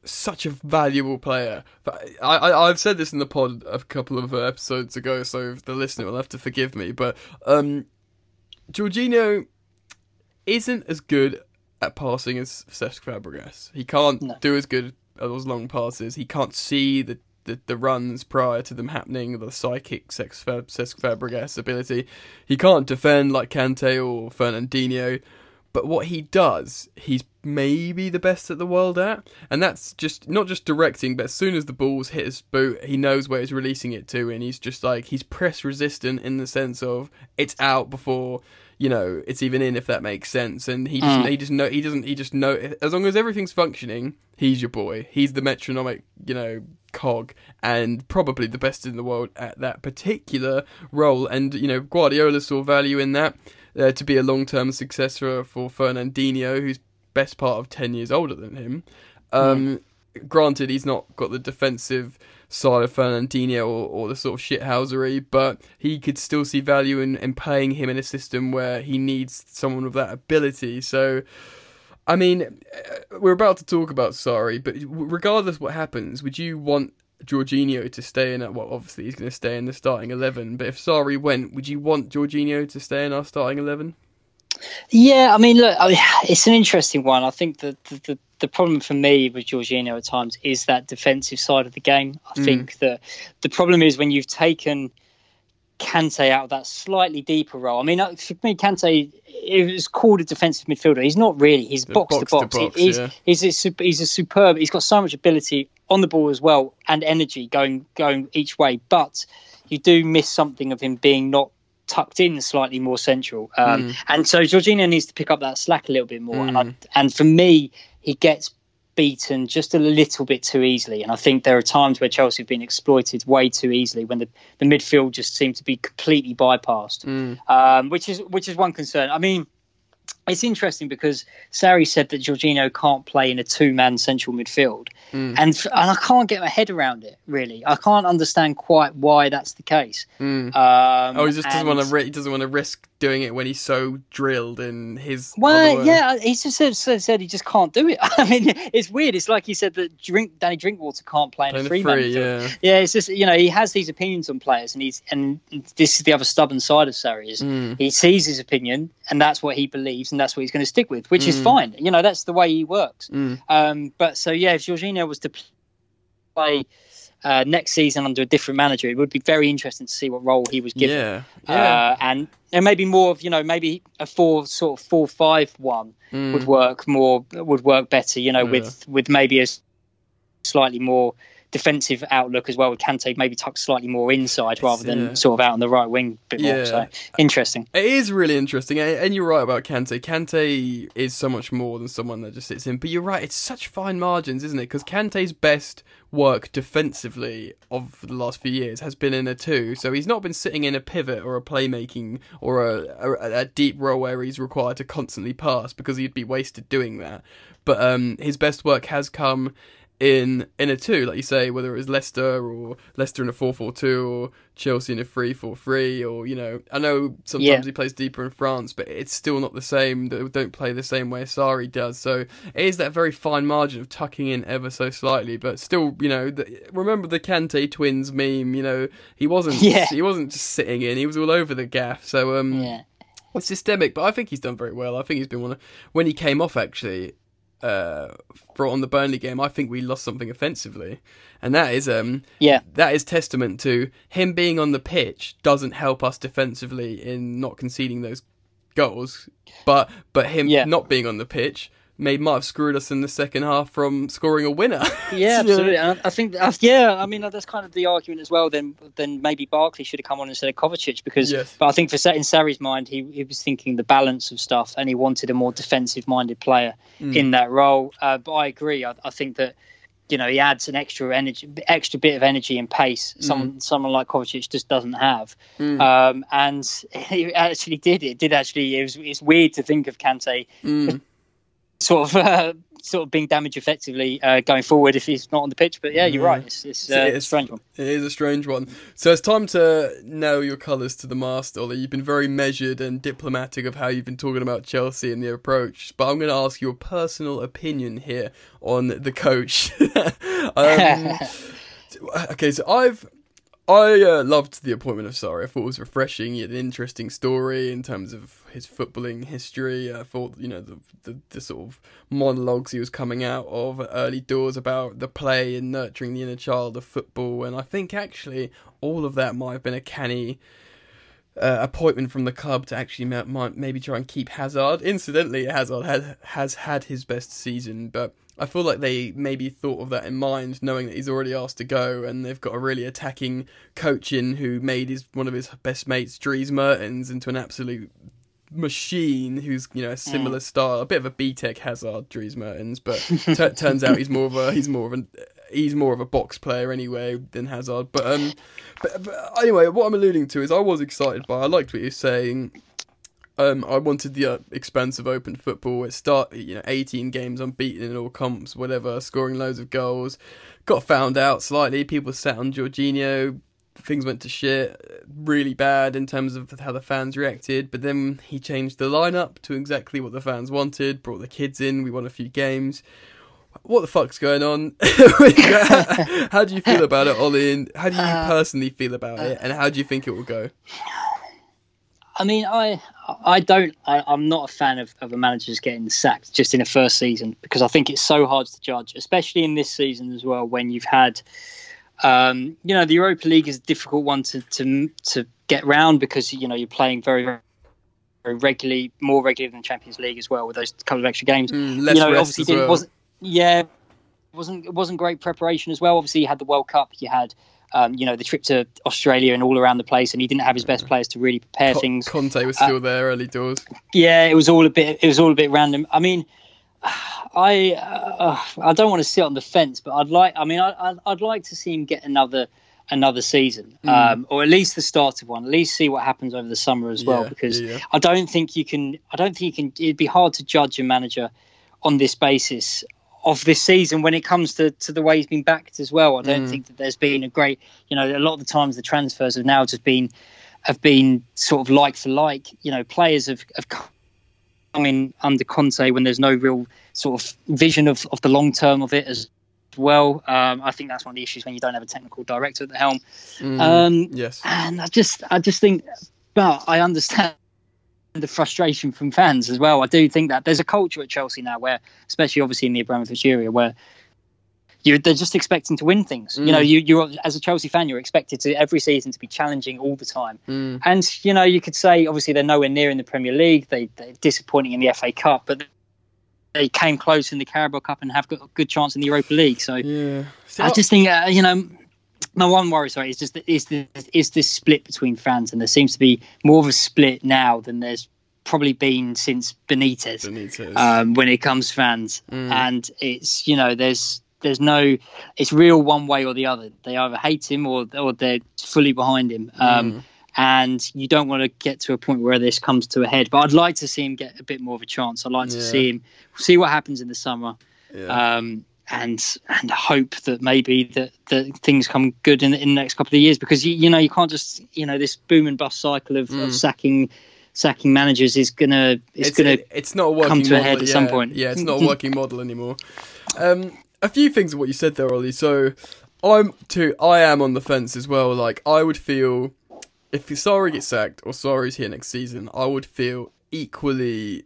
such a valuable player. I, I, have said this in the pod a couple of episodes ago, so the listener will have to forgive me. But um, Jorginho isn't as good at passing as Cesc Fabregas. He can't no. do as good at those long passes. He can't see the, the, the runs prior to them happening, the psychic Cesc, Fabregas ability. He can't defend like Kante or Fernandinho. But what he does, he's maybe the best at the world at, and that's just not just directing, but as soon as the ball's hit his boot, he knows where he's releasing it to, and he's just like he's press resistant in the sense of it's out before you know it's even in if that makes sense and he just mm. he just know he doesn't he just know as long as everything's functioning he's your boy he's the metronomic you know cog and probably the best in the world at that particular role and you know Guardiola saw value in that uh, to be a long-term successor for Fernandinho who's best part of 10 years older than him um, mm. granted he's not got the defensive side of Fernandinho or, or the sort of shithousery, but he could still see value in, in playing him in a system where he needs someone with that ability. So, I mean, uh, we're about to talk about Sarri, but regardless what happens, would you want Jorginho to stay in? Well, obviously he's going to stay in the starting eleven. But if Sarri went, would you want Jorginho to stay in our starting eleven? Yeah, I mean, look, I mean, it's an interesting one. I think that the, the, the problem for me with Jorginho at times is that defensive side of the game. I mm. think that the problem is when you've taken Kante out of that slightly deeper role. I mean, uh, for me, Kante it was called a defensive midfielder. He's not really. He's box, box, to box. box he's, yeah. he's, a, he's a superb. He's got so much ability on the ball as well and energy going going each way. But you do miss something of him being not tucked in slightly more central. Um, mm. And so Jorginho needs to pick up that slack a little bit more. Mm. And, I, and for me, he gets beaten just a little bit too easily. And I think there are times where Chelsea have been exploited way too easily when the, the midfield just seemed to be completely bypassed, mm. um, which is which is one concern. I mean, it's interesting because Sarri said that Jorginho can't play in a two-man central midfield, mm. and and I can't get my head around it. Really, I can't understand quite why that's the case. Mm. Um, oh, he just doesn't want to. He doesn't want to risk doing it when he's so drilled in his. Well, yeah, he just said, said, he just can't do it. I mean, it's weird. It's like he said that drink Danny Drinkwater can't play in a three man. Yeah, yeah. It's just you know he has these opinions on players, and he's and this is the other stubborn side of Sarri is mm. he sees his opinion, and that's what he believes, and that's what he's going to stick with, which mm. is fine. You know, that's the way he works. Mm. Um, but so yeah, if Jorginho was to play uh, next season under a different manager, it would be very interesting to see what role he was given. Yeah, yeah. Uh, and and maybe more of you know maybe a four sort of four five one Mm. would work more would work better. You know, Yeah. with with maybe a slightly more defensive outlook as well. With Kante maybe tucked slightly more inside rather than yeah. sort of out on the right wing a bit Yeah. more. So interesting. It is really interesting, and you're right about Kante. Kante is so much more than someone that just sits in. But you're right; it's such fine margins, isn't it? Because Kante's best work defensively of the last few years has been in a two, so he's not been sitting in a pivot or a playmaking or a, a, a deep role where he's required to constantly pass because he'd be wasted doing that. But um, his best work has come in in a two, like you say, whether it was Leicester or Leicester in a four four two or Chelsea in a three four three, or you know, I know sometimes Yeah. he plays deeper in France, but it's still not the same. They don't play the same way Sarri does. So it is that very fine margin of tucking in ever so slightly, but still, you know, the, remember the Kante twins meme? You know, he wasn't Yeah. he wasn't just sitting in; he was all over the gaff. So um, Yeah. it's systemic, but I think he's done very well. I think he's been one of when he came off actually uh for on the Burnley game. I think we lost something offensively, and that is um Yeah. that is testament to him being on the pitch doesn't help us defensively in not conceding those goals, but but him Yeah. not being on the pitch may might have screwed us in the second half from scoring a winner. Yeah, absolutely. And I think, uh, yeah, I mean, that's kind of the argument as well. Then, then maybe Barkley should have come on instead of Kovacic because, Yes. but I think for in Sarri's mind, he, he was thinking the balance of stuff, and he wanted a more defensive-minded player Mm. in that role. Uh, but I agree. I, I think that you know he adds an extra energy, extra bit of energy and pace. Someone, someone like Kovacic just doesn't have. Mm. Um, and he actually did. It did actually. It was. It's weird to think of Kante Mm. Sort of uh, sort of being damaged effectively uh, going forward if he's not on the pitch. But yeah, you're Yeah. right. It's, it's uh, It a strange one. It is a strange one. So it's time to nail your colours to the mast, Ollie. You've been very measured and diplomatic of how you've been talking about Chelsea and the approach. But I'm going to ask your personal opinion here on the coach. um, okay, so I've I uh, loved the appointment of Sarri. I thought it was refreshing. He had an interesting story in terms of his footballing history. I thought, you know, the, the, the sort of monologues he was coming out of at early doors about the play and nurturing the inner child of football. And I think actually all of that might have been a canny uh, appointment from the club to actually might maybe try and keep Hazard. Incidentally, Hazard has has had his best season, but I feel like they maybe thought of that in mind, knowing that he's already asked to go, and they've got a really attacking coach in who made his one of his best mates, Dries Mertens, into an absolute machine who's you know a similar style, a bit of a B-Tech Hazard, Dries Mertens, but t- turns out he's more of a he's more of an he's more of a box player anyway than Hazard. But um, but, but anyway, what I'm alluding to is I was excited by. I liked what you're saying. Um, I wanted the uh, expansive open football. It start, you know, 18 games unbeaten in all comps, whatever, scoring loads of goals. Got found out slightly. People sat on Jorginho. Things went to shit, really bad in terms of how the fans reacted. But then he changed the lineup to exactly what the fans wanted. Brought the kids in. We won a few games. What the fuck's going on? how, do you feel about it, Ollie? And how do you Uh, personally feel about it? And how do you think it will go? I mean, I I don't. I, I'm not a fan of, of a manager's getting sacked just in a first season because I think it's so hard to judge, especially in this season as well when you've had. Um, you know, the Europa League is a difficult one to, to to get round because you know you're playing very very regularly, more regularly than Champions League as well with those couple of extra games. Mm, less you know, obviously well. wasn't yeah, it wasn't it wasn't great preparation as well. Obviously, you had the World Cup, you had um, you know the trip to Australia and all around the place, and he didn't have his best players to really prepare things. Conte was still there early doors. Yeah, it was all a bit it was all a bit random. I mean, I uh, I don't want to sit on the fence, but I'd like I mean I, I'd, I'd like to see him get another another season, um, or at least the start of one. At least see what happens over the summer as well, Yeah, because yeah. I don't think you can. I don't think you can. It'd be hard to judge a manager on this basis of this season when it comes to, to the way he's been backed as well. I don't Mm. think that there's been a great. You know, a lot of the times the transfers have now just been have been sort of like for like. You know, players have have come in under Conte when there's no real sort of vision of, of the long term of it as well. Um, I think that's one of the issues when you don't have a technical director at the helm. Mm, Um, yes. and I just, I just think, but I understand the frustration from fans as well. I do think that there's a culture at Chelsea now where, especially obviously in the Abramovich area, where you they're just expecting to win things. Mm. You know, you you as a Chelsea fan, you're expected to every season to be challenging all the time. Mm. And you know, you could say obviously they're nowhere near in the Premier League. They they're disappointing in the FA Cup, but they came close in the Carabao Cup and have got a good chance in the Europa League. So yeah, so, I just think uh, you know. My one worry, sorry, is just is the is this split between fans, and there seems to be more of a split now than there's probably been since Benitez, Benitez. Um, when it comes to fans, Mm. and it's you know there's there's no it's real one way or the other. They either hate him or or they're fully behind him. Um, Mm. And you don't want to get to a point where this comes to a head. But I'd like to see him get a bit more of a chance. I'd like to Yeah. see him see what happens in the summer, yeah. um, and and hope that maybe that, that things come good in, in the next couple of years. Because you, you know you can't just you know this boom and bust cycle of, Mm. of sacking sacking managers is gonna is it's, gonna it- it's not a come to a head at yeah, some point. Yeah, it's not a working model anymore. Um, a few things of what you said there, Ollie. So, I'm too. I am on the fence as well. Like, I would feel if Sarri gets sacked or Sarri's here next season, I would feel equally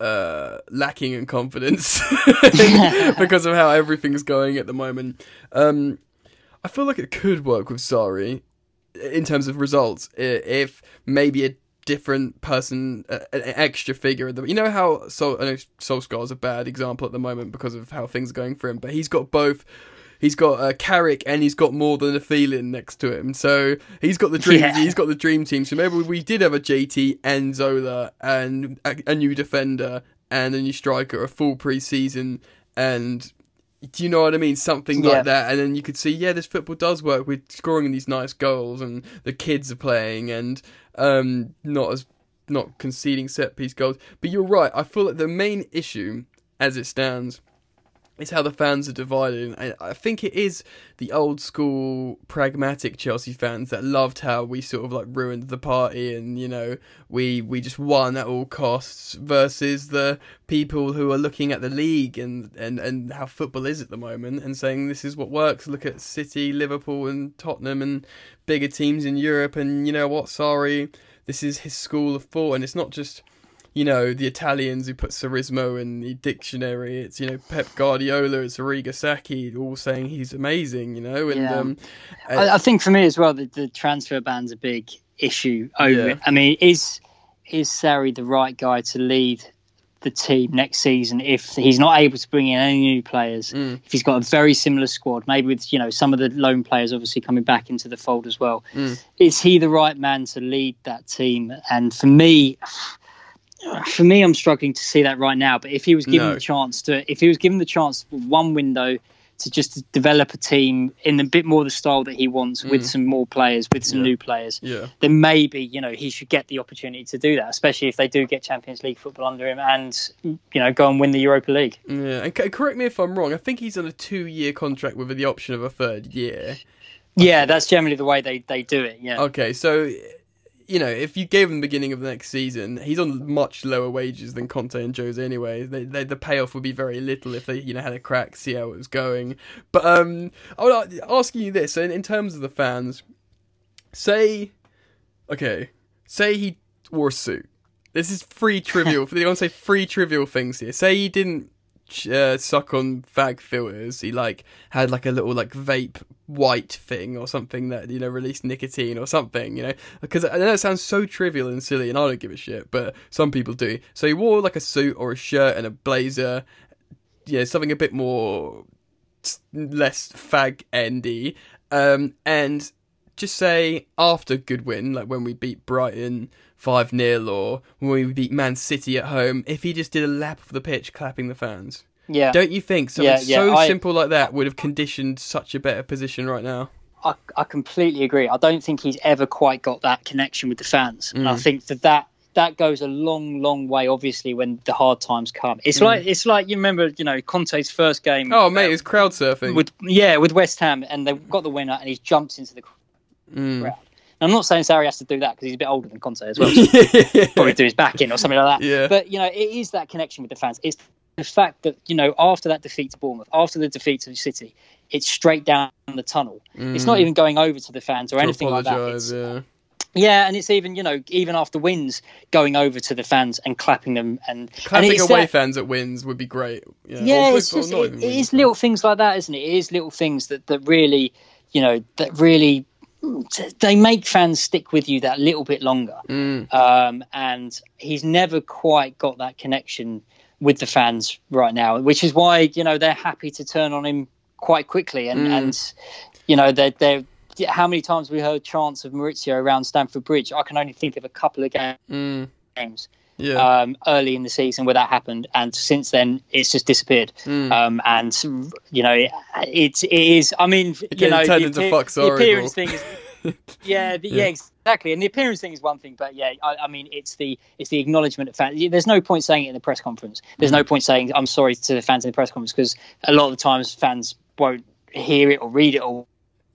uh lacking in confidence because of how everything's going at the moment. Um, I feel like it could work with Sarri in terms of results if maybe a different person, an extra figure. You know how Sol, I know Solskjaer's a bad example at the moment because of how things are going for him, but he's got both. He's got uh, Carrick and he's got more than a feeling next to him. So he's got the dream. Yeah. He's got the dream team. So maybe we did have a JT and Zola and a, a new defender and a new striker, a full pre-season, and do you know what I mean? Something Yeah. like that, and then you could see, yeah, this football does work. We're scoring these nice goals, and the kids are playing, and um, not as not conceding set piece goals. But you're right. I feel like the main issue, as it stands, is how the fans are divided. And I think it is the old school pragmatic Chelsea fans that loved how we sort of like ruined the party and you know we we just won at all costs versus the people who are looking at the league and and and how football is at the moment and saying this is what works. Look at City, Liverpool, and Tottenham and bigger teams in Europe. And you know what? Sorry, this is his school of thought, and it's not just you know, the Italians who put Sarrismo in the dictionary. It's, you know, Pep Guardiola, it's Arrigo Sacchi, all saying he's amazing, you know, and, Yeah. um, I, I think for me as well, the, the transfer ban's a big issue over Yeah. it. I mean, is is Sarri the right guy to lead the team next season if he's not able to bring in any new players? Mm. If he's got a very similar squad, maybe with you know some of the loan players obviously coming back into the fold as well, Mm. is he the right man to lead that team? And for me. For me, I'm struggling to see that right now. But if he was given No. the chance to, if he was given the chance for one window to just develop a team in a bit more the style that he wants with Mm. some more players, with some Yeah. new players, yeah, then maybe you know he should get the opportunity to do that, especially if they do get Champions League football under him and you know go and win the Europa League. yeah. And correct me if I'm wrong. I think he's on a two-year contract with the option of a third year. Yeah, that's generally the way they, they do it. Yeah, Okay, so you know, if you gave him the beginning of the next season, he's on much lower wages than Conte and Jose anyway. They, they, the payoff would be very little if they, you know, had a crack, see how it was going. But um, I would ask you this: so in, in terms of the fans, say, okay, say he wore a suit. This is free trivial. they want to say free trivial things here. Say he didn't uh, suck on fag filters. He like had like a little like vape white thing or something that you know released nicotine or something. You know, because I know it sounds so trivial and silly, and I don't give a shit, but some people do. So he wore like a suit or a shirt and a blazer. Yeah, something a bit more less fag endy. Um, and just say after Goodwin, like when we beat Brighton five 0 or when we beat Man City at home, if he just did a lap of the pitch clapping the fans, yeah. don't you think something Yeah, yeah, so I- simple like that would have conditioned such a better position right now? I, I completely agree. I don't think he's ever quite got that connection with the fans, and I Mm. think that that that goes a long, long way. Obviously, when the hard times come, it's Mm. like it's like you remember, you know, Conte's first game. Oh mate, uh, it's crowd surfing. with yeah with West Ham, and they got the winner, and he jumps into the Mm. I'm not saying Sarri has to do that because he's a bit older than Conte as well. Probably do his back in or something like that. Yeah. But you know, it is that connection with the fans. It's the fact that you know after that defeat to Bournemouth, after the defeat to City, it's straight down the tunnel. It's not Mm. even going over to the fans or To anything like that. Yeah. Yeah, and it's even you know even after wins, going over to the fans and clapping them and clapping and away that, fans at wins would be great. Yeah, yeah it's just, it, it is little things like that, isn't it? It is little things that that really you know that really they make fans stick with you that little bit longer. Mm. Um, and he's never quite got that connection with the fans right now, which is why you know they're happy to turn on him quite quickly. And Mm. and you know they're they're how many times we heard chants of Maurizio around Stamford Bridge? I can only think of a couple of games. Mm. Yeah. um, early in the season where that happened, and since then it's just disappeared. Mm. Um, and you know, it, it, it is. I mean, you know, turned the, into fuck the appearance thing is. Yeah, the, Yeah. yeah, exactly. And the appearance thing is one thing, but yeah, I, I mean, it's the it's the acknowledgement of fans. There's no point saying it in the press conference. There's Mm. no point saying I'm sorry to the fans in the press conference because a lot of the times fans won't hear it or read it or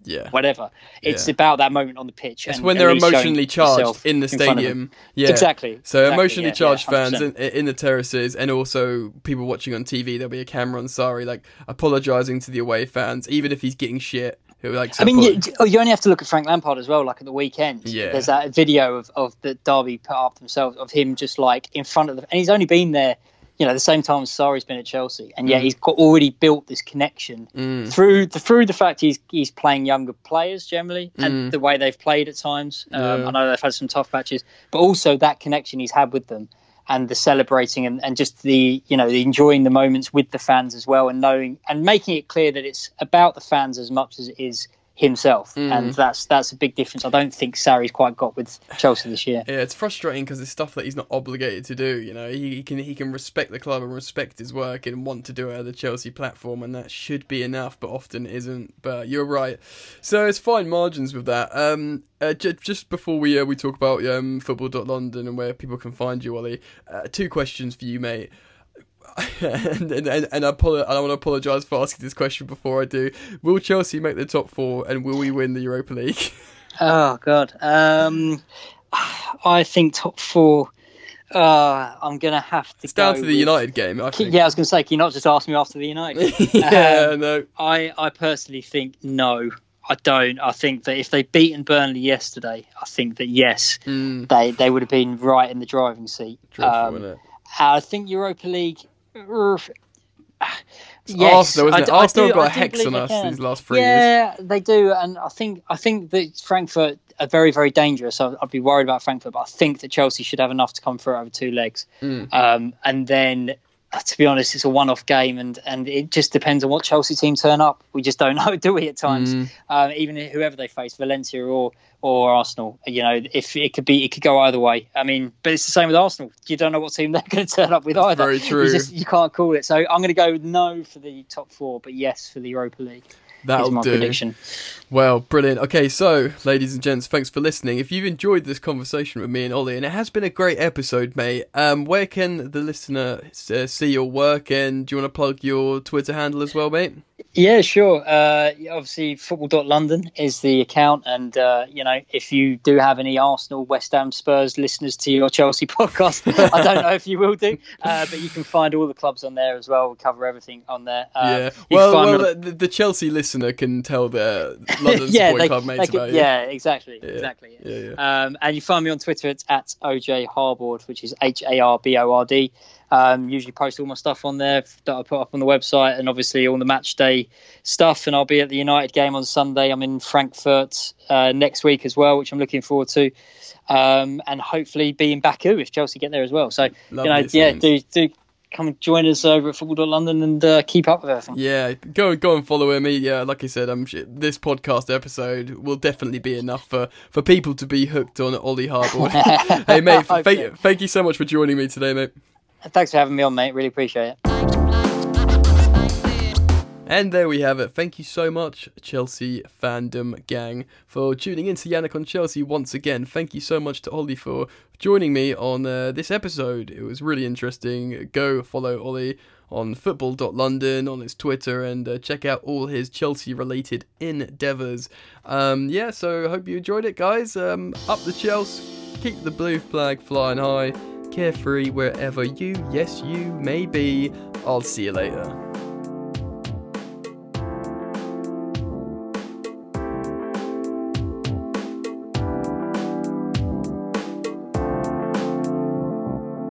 yeah. whatever. It's Yeah. about that moment on the pitch. It's and when they're emotionally charged in the them. stadium. Yeah. Exactly. So exactly, emotionally yeah, charged yeah, fans in, in the terraces, and also people watching on TV. There'll be a camera on Sarri, like apologising to the away fans, even if he's getting shit. Who like I mean, you, you only have to look at Frank Lampard as well. Like at the weekend, Yeah. there's that video of, of the Derby put up themselves of him just like in front of the, and he's only been there, you know, the same time as Sarri's been at Chelsea, and yet Mm. he's got already built this connection Mm. through the through the fact he's he's playing younger players generally, Mm. and the way they've played at times. Um, Yeah. I know they've had some tough matches, but also that connection he's had with them. And the celebrating and, and just the you know the enjoying the moments with the fans as well and knowing and making it clear that it's about the fans as much as it is himself, Mm. and that's that's a big difference. I don't think Sarri's quite got with Chelsea this year. Yeah, it's frustrating because it's stuff that he's not obligated to do. You know, he, he can he can respect the club and respect his work and want to do it at the Chelsea platform, and that should be enough, but often isn't. But you're right. So it's fine margins with that. Um, uh, j- just before we uh, we talk about um football.london and where people can find you, Ollie, uh, two questions for you, mate. and and, and, and I, apolo- I want to apologise for asking this question before I do. Will Chelsea make the top four and will we win the Europa League? Oh God, um, I think top four. Uh, I'm gonna have to. It's down to the with- United game, I think. Yeah, I was gonna say, can you not just ask me after the United? yeah, Um, no. I, I personally think no. I don't. I think that if they'd beaten Burnley yesterday, I think that yes, Mm, they, they would have been right in the driving seat. dreadful, Um. I think Europa League. Yes, Arsenal, isn't I it? I Arsenal do- got a hex on us these last three years. Yeah, they do, and I think I think that Frankfurt are very very dangerous. I'd, I'd be worried about Frankfurt, but I think that Chelsea should have enough to come through over two legs. Mm. Um, and then, to be honest, it's a one-off game, and and it just depends on what Chelsea team turn up. We just don't know, do we? At times, Mm. um, even whoever they face, Valencia or or Arsenal, you know, if it could be, it could go either way. I mean, but it's the same with Arsenal. You don't know what team they're going to turn up with either. very true. You, just, you can't call it. So I'm going to go with no for the top four, but yes for the Europa League. Is That'll my do. prediction. Well, brilliant. Okay, so, ladies and gents, thanks for listening. If you've enjoyed this conversation with me and Ollie, and it has been a great episode, mate, um, where can the listener uh, see your work? And do you want to plug your Twitter handle as well, mate? Yeah, sure. Uh, obviously, football.london is the account. And, uh, you know, if you do have any Arsenal, West Ham, Spurs listeners to your Chelsea podcast, I don't know if you will do, uh, but you can find all the clubs on there as well. We cover everything on there. Um, yeah. Well, well, on- the, the Chelsea listener can tell their London yeah, they, Club mates about you. yeah, exactly, Yeah. exactly. Yeah, yeah. Um, and you find me on Twitter. It's at OJ Harbord, which is H A R B O R D. Um, usually post all my stuff on there that I put up on the website, and obviously all the match day stuff. And I'll be at the United game on Sunday. I'm in Frankfurt uh, next week as well, which I'm looking forward to. Um, and hopefully be in Baku if Chelsea get there as well. So Lovely you know, yeah, do do come and join us over at Football London and uh, keep up with everything. Yeah, go go and follow him. He, yeah, like I said, I'm sh- this podcast episode will definitely be enough for, for people to be hooked on Ollie Harbord. hey, mate, Hope thank, thank you so much for joining me today, mate. Thanks for having me on, mate. Really appreciate it. And there we have it. Thank you so much, Chelsea fandom gang, for tuning in to Yannick on Chelsea once again. Thank you so much to Ollie for joining me on uh, this episode. It was really interesting. Go follow Ollie on football.london on his Twitter and uh, check out all his Chelsea related endeavours. Um, yeah, so hope you enjoyed it, guys. Um, up the Chelsea, keep the blue flag flying high, carefree wherever you, yes, you may be. I'll see you later.